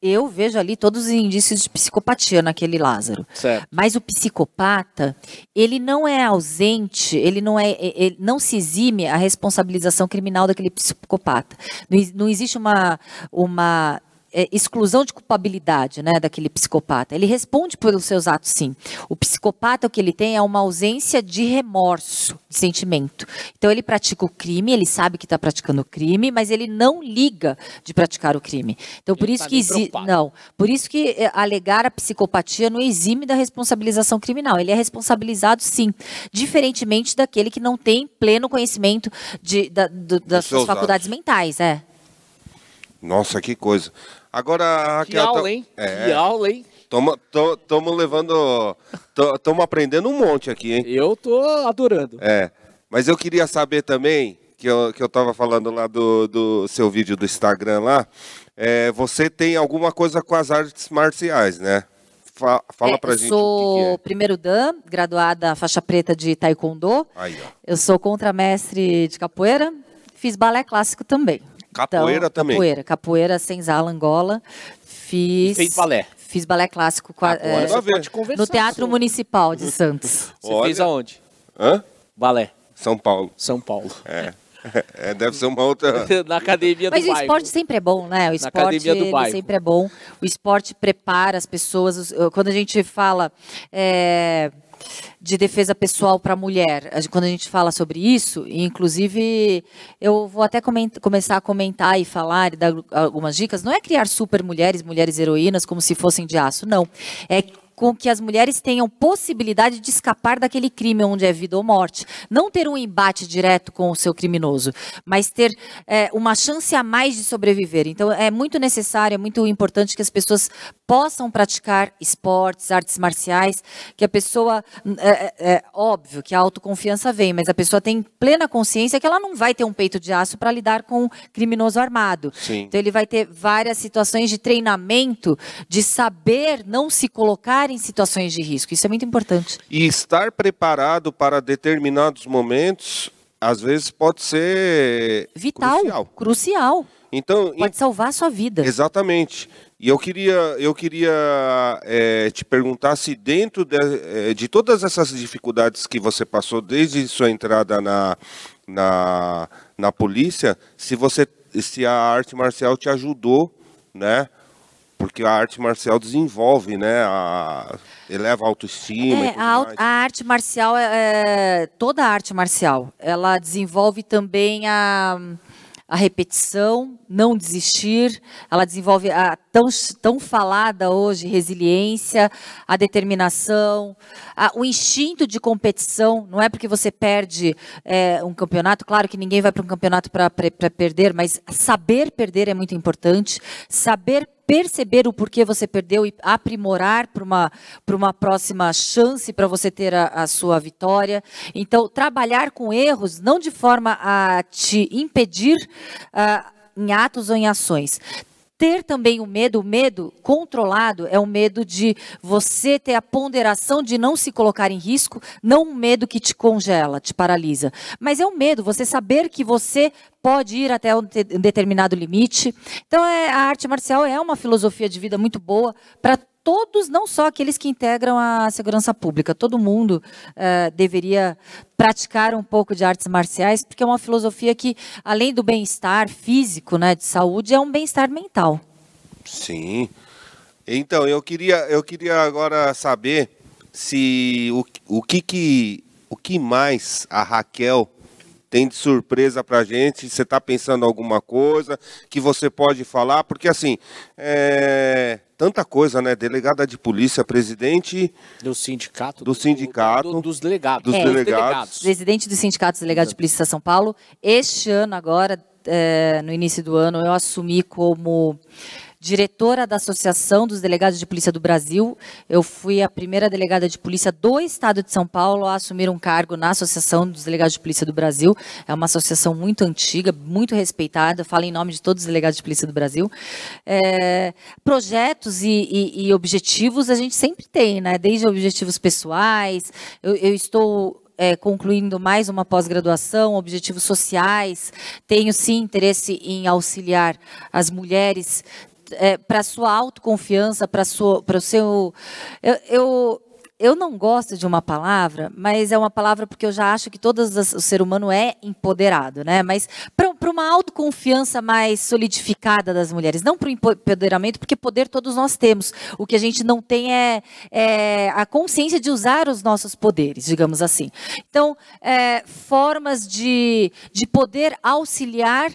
eu vejo ali todos os indícios de psicopatia naquele Lázaro. Certo. Mas o psicopata, ele não é ausente, ele não é, ele não se exime a responsabilização criminal daquele psicopata. Não, não existe uma uma é, exclusão de culpabilidade né, daquele psicopata. Ele responde pelos seus atos, sim. O psicopata, o que ele tem é uma ausência de remorso, de sentimento. Então, ele pratica o crime, ele sabe que está praticando o crime, mas ele não liga de praticar o crime. Então, por ele isso tá que existe. Não. Por isso que é, alegar a psicopatia não exime da responsabilização criminal. Ele é responsabilizado, sim. Diferentemente daquele que não tem pleno conhecimento de, da, do, das suas faculdades atos. mentais. É. Nossa, que coisa. Agora, Raquel. Que aula, hein? É, que aula, hein? Estamos levando. Estamos aprendendo um monte aqui, hein? Eu tô adorando. É. Mas eu queria saber também, que eu, que eu tava falando lá do, do seu vídeo do Instagram lá, é, você tem alguma coisa com as artes marciais, né? Fala é, pra gente sou o que, que é. primeiro Dan, graduada faixa preta de Taekwondo. Aí, ó. Eu sou contramestre de capoeira, fiz balé clássico também. Capoeira então, também. Capoeira, capoeira senzala Angola. Fiz. Fez balé. Fiz balé clássico com a, é, no Teatro Municipal de Santos. (laughs) Você Olha. fez aonde? Hã? Balé. São Paulo. São Paulo. É. (laughs) É, deve ser uma outra. (laughs) Na academia do Mas bairro. o esporte sempre é bom, né? O esporte sempre é bom. O esporte prepara as pessoas. Quando a gente fala. É de defesa pessoal para a mulher, quando a gente fala sobre isso, inclusive eu vou até começar a comentar e falar e dar algumas dicas, não é criar super mulheres, mulheres heroínas como se fossem de aço, não. É com que as mulheres tenham possibilidade de escapar daquele crime onde é vida ou morte. Não ter um embate direto com o seu criminoso, mas ter é, uma chance a mais de sobreviver. Então, é muito necessário, é muito importante que as pessoas possam praticar esportes, artes marciais, que a pessoa, é, é, é óbvio que a autoconfiança vem, mas a pessoa tem plena consciência que ela não vai ter um peito de aço para lidar com um criminoso armado. Sim. Então, ele vai ter várias situações de treinamento, de saber não se colocar em situações de risco. Isso é muito importante. E estar preparado para determinados momentos, às vezes pode ser vital, crucial. crucial. Então, pode salvar a sua vida. Exatamente. E eu queria, eu queria é, te perguntar se dentro de, é, de, todas essas dificuldades que você passou desde sua entrada na, na, na polícia, se você se a arte marcial te ajudou, né, porque a arte marcial desenvolve, né? A, eleva a autoestima. É, a, a, arte marcial, é, é, toda a arte marcial, ela desenvolve também a, a repetição, não desistir, ela desenvolve a tão, tão falada hoje resiliência, a determinação, a, o instinto de competição. Não é porque você perde é, um campeonato, claro que ninguém vai para um campeonato para perder, mas saber perder é muito importante, saber perceber o porquê você perdeu e aprimorar para uma, uma próxima chance para você ter a, a, sua vitória. Então, trabalhar com erros não de forma a te impedir uh, em atos ou em ações ter também o medo, o medo controlado é o medo de você ter a ponderação de não se colocar em risco, não um medo que te congela, te paralisa, mas é o medo, você saber que você pode ir até um determinado limite. Então, é, a arte marcial é uma filosofia de vida muito boa para todos, não só aqueles que integram a segurança pública, todo mundo uh, deveria praticar um pouco de artes marciais, porque é uma filosofia que, além do bem-estar físico, né, de saúde, é um bem-estar mental. Sim. Então, eu queria, eu queria agora saber se o, o que que o que mais a Raquel tem de surpresa pra gente? Você está pensando alguma coisa que você pode falar? Porque assim, é, tanta coisa, né? Delegada de polícia, presidente do sindicato, do, sindicato, do, do, dos delegados, dos é, delegados, presidente do sindicato delegado de polícia de São Paulo. Este ano agora, é, no início do ano, eu assumi como diretora da Associação dos Delegados de Polícia do Brasil. Eu fui a primeira delegada de polícia do Estado de São Paulo a assumir um cargo na Associação dos Delegados de Polícia do Brasil. É uma associação muito antiga, muito respeitada. Falo em nome de todos os delegados de polícia do Brasil. É, projetos e, e, e, objetivos a gente sempre tem, né? Desde objetivos pessoais. eu, eu estou é, concluindo mais uma pós-graduação, objetivos sociais. Tenho sim interesse em auxiliar as mulheres é, para sua autoconfiança, para o seu. Eu, eu, eu, não gosto de uma palavra, mas é uma palavra porque eu já acho que todo o ser humano é empoderado, né? Mas para uma autoconfiança mais solidificada das mulheres, não para o empoderamento, porque poder todos nós temos. O que a gente não tem é, é a consciência de usar os nossos poderes, digamos assim. Então, é, formas de, de poder auxiliar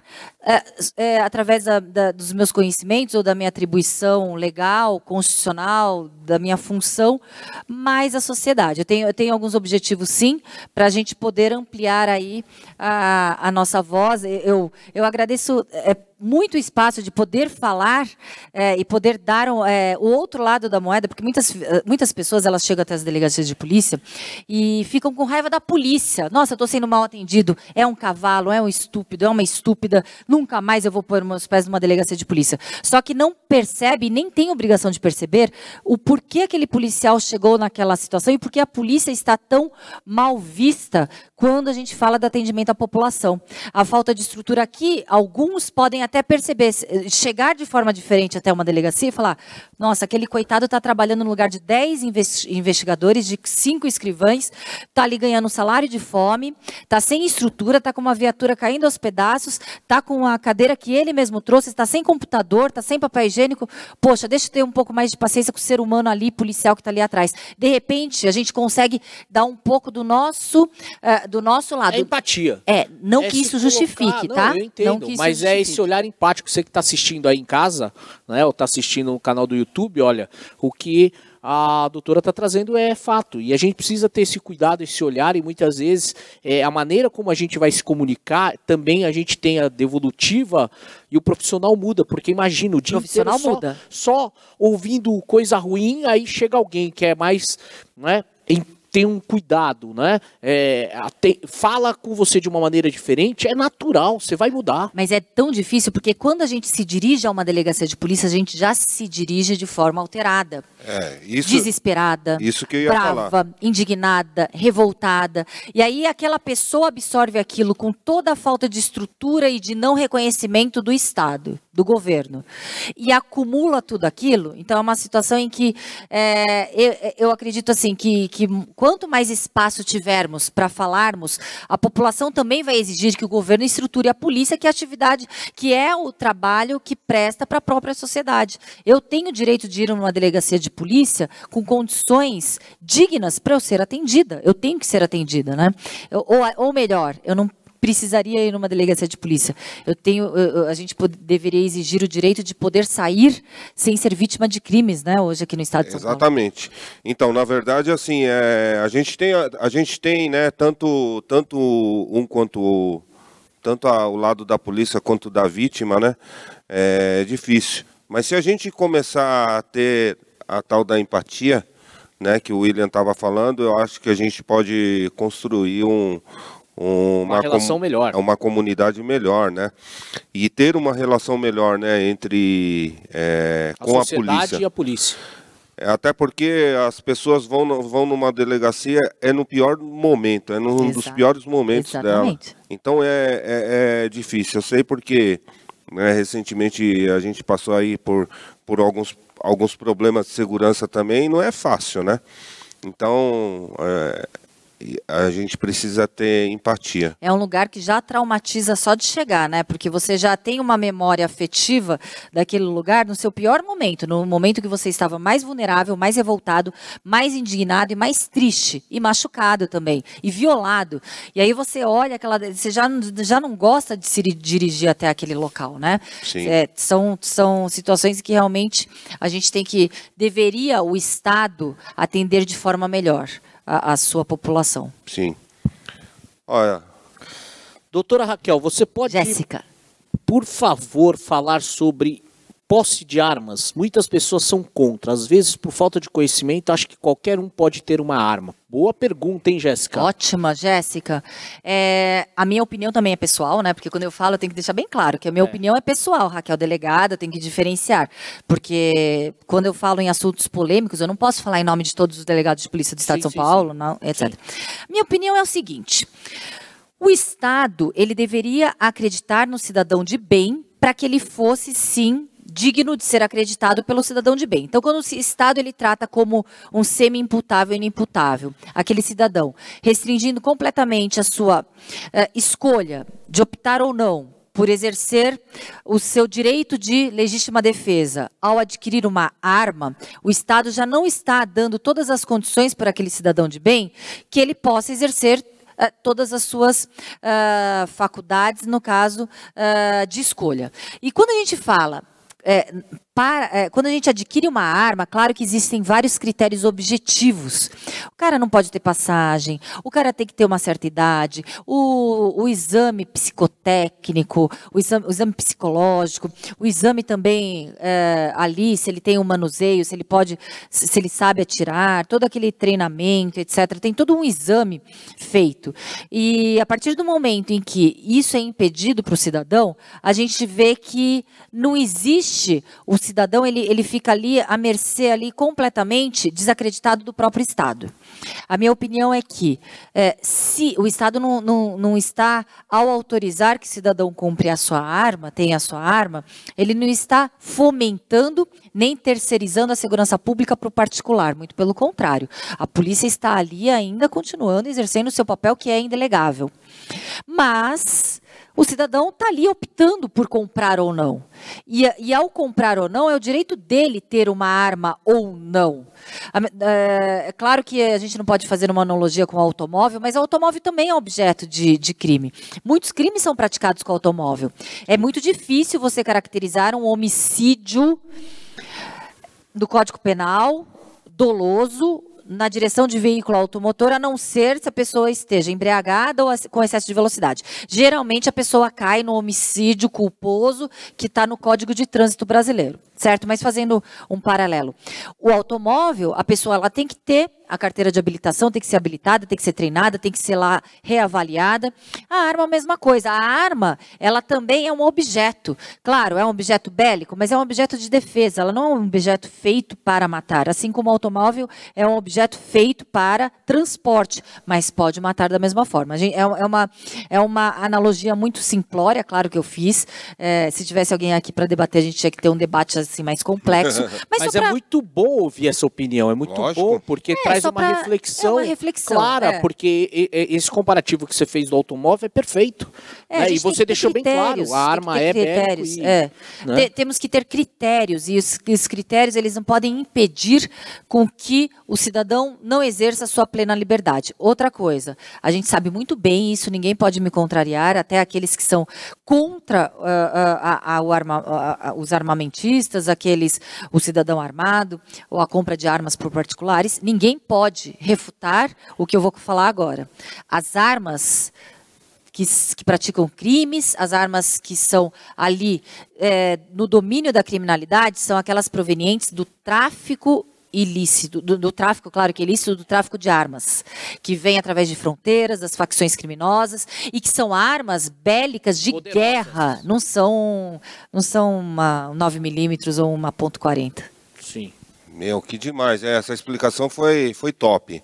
é, é, através da, da, dos meus conhecimentos ou da minha atribuição legal, constitucional, da minha função, mais a sociedade. Eu tenho, eu tenho alguns objetivos, sim, para a gente poder ampliar aí a, a nossa voz. Eu, eu agradeço é, muito espaço de poder falar é, e poder dar é, o outro lado da moeda, porque muitas, muitas pessoas elas chegam até as delegacias de polícia e ficam com raiva da polícia. Nossa, estou sendo mal atendido. É um cavalo, é um estúpido, é uma estúpida. Nunca mais eu vou pôr meus pés numa delegacia de polícia. Só que não percebe, nem tem obrigação de perceber o porquê aquele policial chegou naquela situação e porquê a polícia está tão mal vista quando a gente fala do atendimento à população. A falta de estrutura aqui, alguns podem até perceber, chegar de forma diferente até uma delegacia e falar: nossa, aquele coitado está trabalhando no lugar de 10 investigadores, de cinco escrivães, está ali ganhando um salário de fome, está sem estrutura, está com uma viatura caindo aos pedaços, está com a cadeira que ele mesmo trouxe, está sem computador, está sem papel higiênico. Poxa, deixa eu ter um pouco mais de paciência com o ser humano ali, policial que está ali atrás. De repente, a gente consegue dar um pouco do nosso, uh, do nosso lado. É empatia. É, não é que isso justifique, colocar, tá? Não, eu entendo, não mas é esse olhar empático, você que está assistindo aí em casa, né, ou está assistindo no canal do YouTube, olha, o que a doutora está trazendo é fato. E a gente precisa ter esse cuidado, esse olhar, e muitas vezes é, a maneira como a gente vai se comunicar, também a gente tem a devolutiva e o profissional muda, porque imagina o dia o profissional inteiro muda. Só, só ouvindo coisa ruim, aí chega alguém que é mais né, tem um cuidado, né? É, tem, fala com você de uma maneira diferente, é natural, você vai mudar. Mas é tão difícil porque quando a gente se dirige a uma delegacia de polícia, a gente já se dirige de forma alterada. É, isso, desesperada, isso que eu ia brava, falar. indignada, revoltada. E aí aquela pessoa absorve aquilo com toda a falta de estrutura e de não reconhecimento do Estado, do governo. E acumula tudo aquilo. Então é uma situação em que é, eu, eu acredito assim que, que quanto mais espaço tivermos para falarmos, a população também vai exigir que o governo estruture a polícia, que é a atividade, que é o trabalho que presta para a própria sociedade. Eu tenho o direito de ir numa delegacia de polícia com condições dignas para eu ser atendida. Eu tenho que ser atendida, né? Eu, ou, ou melhor, eu não precisaria ir numa delegacia de polícia. Eu tenho, eu, a gente pod, deveria exigir o direito de poder sair sem ser vítima de crimes, né? Hoje aqui no estado de São Paulo. Exatamente. Então, na verdade, assim, é, a gente tem, a, a gente tem, né? Tanto, tanto um quanto tanto o lado da polícia quanto da vítima, né? É difícil. Mas se a gente começar a ter a tal da empatia, né, que o William estava falando, eu acho que a gente pode construir um, uma, uma, relação com, melhor. Uma comunidade melhor, né? E ter uma relação melhor, né, entre é, a com a polícia. e a polícia. É, até porque as pessoas vão, vão numa delegacia é no pior momento, é num Exato. dos piores momentos Exatamente. dela. Então é, é, é, difícil. Eu sei porque né, recentemente a gente passou aí por, por alguns, alguns problemas de segurança também, não é fácil, né? Então, é, a gente precisa ter empatia. É um lugar que já traumatiza só de chegar, né? Porque você já tem uma memória afetiva daquele lugar no seu pior momento, no momento que você estava mais vulnerável, mais revoltado, mais indignado e mais triste e machucado também e violado. E aí você olha aquela, você já, já não gosta de se dirigir até aquele local, né? Sim. É, são são situações que realmente a gente tem que deveria o Estado atender de forma melhor a, a sua população. Sim. Olha. Doutora Raquel, você pode, Jéssica. por favor, falar sobre posse de armas. Muitas pessoas são contra. Às vezes, por falta de conhecimento, acho que qualquer um pode ter uma arma. Boa pergunta, hein, Jéssica? Ótima, Jéssica. É, a minha opinião também é pessoal, né? Porque quando eu falo, eu tenho que deixar bem claro que a minha é. opinião é pessoal. Raquel, delegada, tem que diferenciar. Porque quando eu falo em assuntos polêmicos, eu não posso falar em nome de todos os delegados de polícia do Estado sim, de São sim, Paulo, sim. Não, etc. Minha opinião é o seguinte. O Estado, ele deveria acreditar no cidadão de bem para que ele fosse, sim, digno de ser acreditado pelo cidadão de bem. Então, quando o Estado ele trata como um semi-imputável e inimputável aquele cidadão, restringindo completamente a sua uh, escolha de optar ou não por exercer o seu direito de legítima defesa ao adquirir uma arma, o Estado já não está dando todas as condições para aquele cidadão de bem que ele possa exercer uh, todas as suas uh, faculdades, no caso uh, de escolha. E quando a gente fala é, para, é, quando a gente adquire uma arma, claro que existem vários critérios objetivos. O cara não pode ter passagem, o cara tem que ter uma certa idade, o, o exame psicotécnico, o exame, o exame psicológico, o exame também é, ali, se ele tem um manuseio, se ele pode, se ele sabe atirar, todo aquele treinamento, etc. Tem todo um exame feito. E a partir do momento em que isso é impedido para o cidadão, a gente vê que não existe o cidadão ele, ele fica ali à mercê ali completamente desacreditado do próprio Estado. A minha opinião é que é, se o Estado não, não, não está, ao autorizar que cidadão compre a sua arma, tenha a sua arma, ele não está fomentando nem terceirizando a segurança pública para o particular. Muito pelo contrário. A polícia está ali ainda continuando exercendo o seu papel que é indelegável. Mas o cidadão está ali optando por comprar ou não. E, e, ao comprar ou não, é o direito dele ter uma arma ou não. É, é, claro que a gente não pode fazer uma analogia com o automóvel, mas o automóvel também é objeto de, de crime. Muitos crimes são praticados com o automóvel. É muito difícil você caracterizar um homicídio do Código Penal doloso na direção de veículo automotor, a não ser se a pessoa esteja embriagada ou com excesso de velocidade. Geralmente a pessoa cai no homicídio culposo que está no Código de Trânsito Brasileiro, certo? Mas fazendo um paralelo. O automóvel, a pessoa ela tem que ter a carteira de habilitação tem que ser habilitada, tem que ser treinada, tem que ser lá reavaliada. A arma, a mesma coisa. A arma, ela também é um objeto. Claro, é um objeto bélico, mas é um objeto de defesa. Ela não é um objeto feito para matar. Assim como o automóvel é um objeto feito para transporte, mas pode matar da mesma forma. É, é uma, é uma analogia muito simplória, claro que eu fiz. É, se tivesse alguém aqui para debater, a gente tinha que ter um debate assim mais complexo. (laughs) Mas, mas é pra... muito bom ouvir essa opinião. É muito Lógico. bom, porque é, traz uma pra... reflexão, é uma reflexão clara, é. porque esse comparativo que você fez do automóvel é perfeito. É, né? E você deixou bem claro, a arma é critérios, e, é. Né? Temos que ter critérios, e os, os, critérios eles não podem impedir com que o cidadão não exerça a sua plena liberdade. Outra coisa, a gente sabe muito bem isso, ninguém pode me contrariar, até aqueles que são contra uh, uh, uh, arma, os armamentistas, aqueles, o cidadão armado, ou a compra de armas por particulares, ninguém pode refutar o que eu vou falar agora. As armas que, que, praticam crimes, as armas que são ali é, no domínio da criminalidade são aquelas provenientes do tráfico ilícito, do, do, tráfico, claro que é ilícito, do tráfico de armas, que vem através de fronteiras, das facções criminosas, e que são armas bélicas de Poderosas. guerra, não são, não são uma 9mm ou uma .40. Sim. Meu, que demais. É, essa explicação foi, foi top.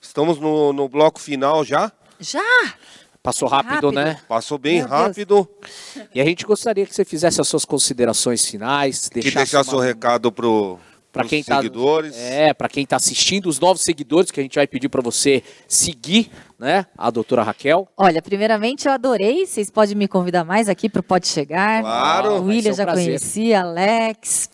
Estamos no, no bloco final já? Já! Passou rápido, rápido. né? Passou bem Meu rápido. Deus. E a gente gostaria que você fizesse as suas considerações finais. Que deixasse uma... o recado pro para quem tá, seguidores. É, para quem está assistindo, os novos seguidores que a gente vai pedir para você seguir né? A doutora Raquel. Olha, primeiramente eu adorei. Vocês podem me convidar mais aqui para o Pode Chegar. Claro. O William um já prazer. conhecia, Alex.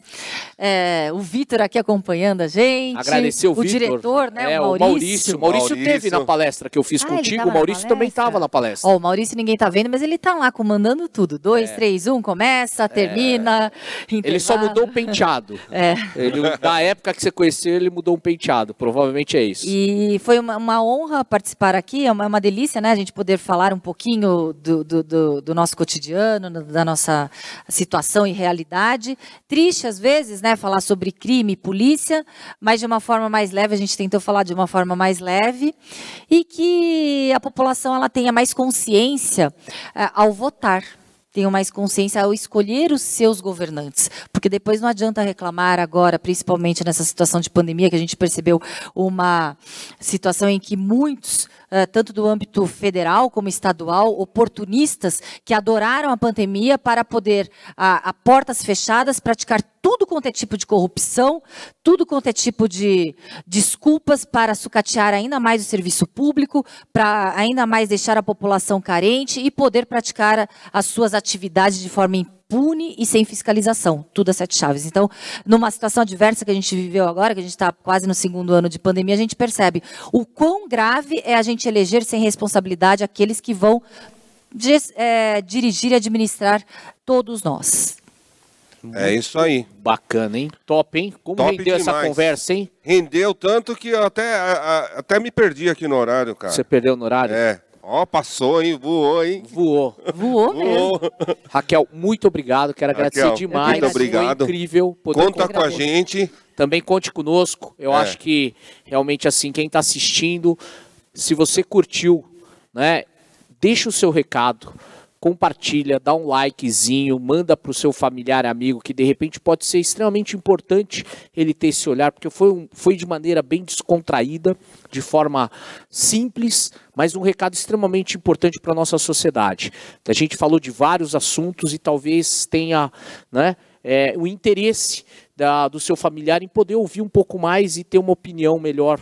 É, o Vitor aqui acompanhando a gente. Agradecer o, o Vitor. diretor, né? É, o Maurício. Maurício. Maurício. Maurício teve na palestra que eu fiz ah, contigo. O Maurício também estava na palestra. Ó, o Maurício ninguém tá vendo, mas ele tá lá comandando tudo. Dois, é. três, um, começa, é. termina. Ele só mudou o penteado. (laughs) É. Ele, da época que você conheceu, ele mudou um penteado. Provavelmente é isso. E foi uma, uma honra participar aqui aqui. É uma, é uma delícia, né? A gente poder falar um pouquinho do, do, do, do, nosso cotidiano, da nossa situação e realidade. Triste, às vezes, né? Falar sobre crime e polícia, mas de uma forma mais leve. A gente tentou falar de uma forma mais leve. E que a população ela tenha mais consciência é, ao votar tenham mais consciência ao escolher os seus governantes. Porque depois não adianta reclamar agora, principalmente nessa situação de pandemia, que a gente percebeu uma situação em que muitos tanto do âmbito federal como estadual, oportunistas que adoraram a pandemia para poder, a, a portas fechadas, praticar tudo quanto é tipo de corrupção, tudo quanto é tipo de desculpas para sucatear ainda mais o serviço público, para ainda mais deixar a população carente e poder praticar as suas atividades de forma impune e sem fiscalização, tudo a sete chaves. Então, numa situação adversa que a gente viveu agora, que a gente está quase no segundo ano de pandemia, a gente percebe o quão grave é a gente eleger sem responsabilidade aqueles que vão é, dirigir e administrar todos nós. É isso aí. Bacana, hein? Top, hein? Como Top rendeu demais. essa conversa, hein? Rendeu tanto que eu até, até me perdi aqui no horário, cara. Você perdeu no horário? É. Ó, oh, passou, hein? Voou, hein? Voou. Voou mesmo. Raquel, muito obrigado. Quero Raquel, agradecer demais. Muito obrigado. Foi incrível. Poder Conta com a gente. Também conte conosco. Eu é. acho que realmente assim, quem está assistindo, se você curtiu, né? Deixa o seu recado compartilha, dá um likezinho, manda para o seu familiar amigo que de repente pode ser extremamente importante ele ter esse olhar, porque foi, um, foi de maneira bem descontraída, de forma simples, mas um recado extremamente importante para a nossa sociedade. A gente falou de vários assuntos e talvez tenha né, é, o interesse da, do seu familiar em poder ouvir um pouco mais e ter uma opinião melhor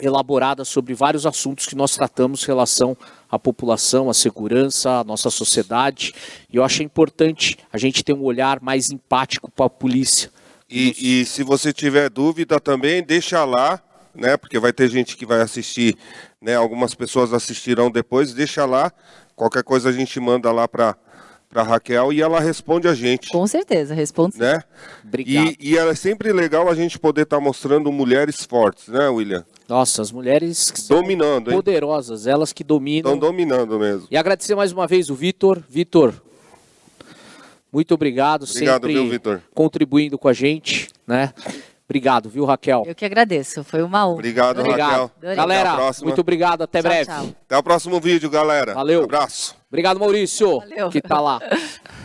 elaborada sobre vários assuntos que nós tratamos em relação à população, à segurança, à nossa sociedade. E eu acho importante a gente ter um olhar mais empático para a polícia. E, e, se você tiver dúvida também, deixa lá, né? Porque vai ter gente que vai assistir, né? Algumas pessoas assistirão depois, deixa lá. Qualquer coisa a gente manda lá para para Raquel e ela responde a gente. Com certeza, responde. Né? Obrigado. E, e é sempre legal a gente poder estar tá mostrando mulheres fortes, né, William? Nossa, as mulheres dominando, hein? poderosas, elas que dominam. Estão dominando mesmo. E agradecer mais uma vez o Vitor. Vitor, muito obrigado, obrigado sempre viu, Vitor? contribuindo com a gente, né? Obrigado, viu, Raquel? Eu que agradeço, foi uma honra. Obrigado, obrigado. Raquel. Galera, muito obrigado, até tchau, breve. Tchau. Até o próximo vídeo, galera. Valeu. Um abraço. Obrigado, Maurício, Valeu. que tá lá. (laughs)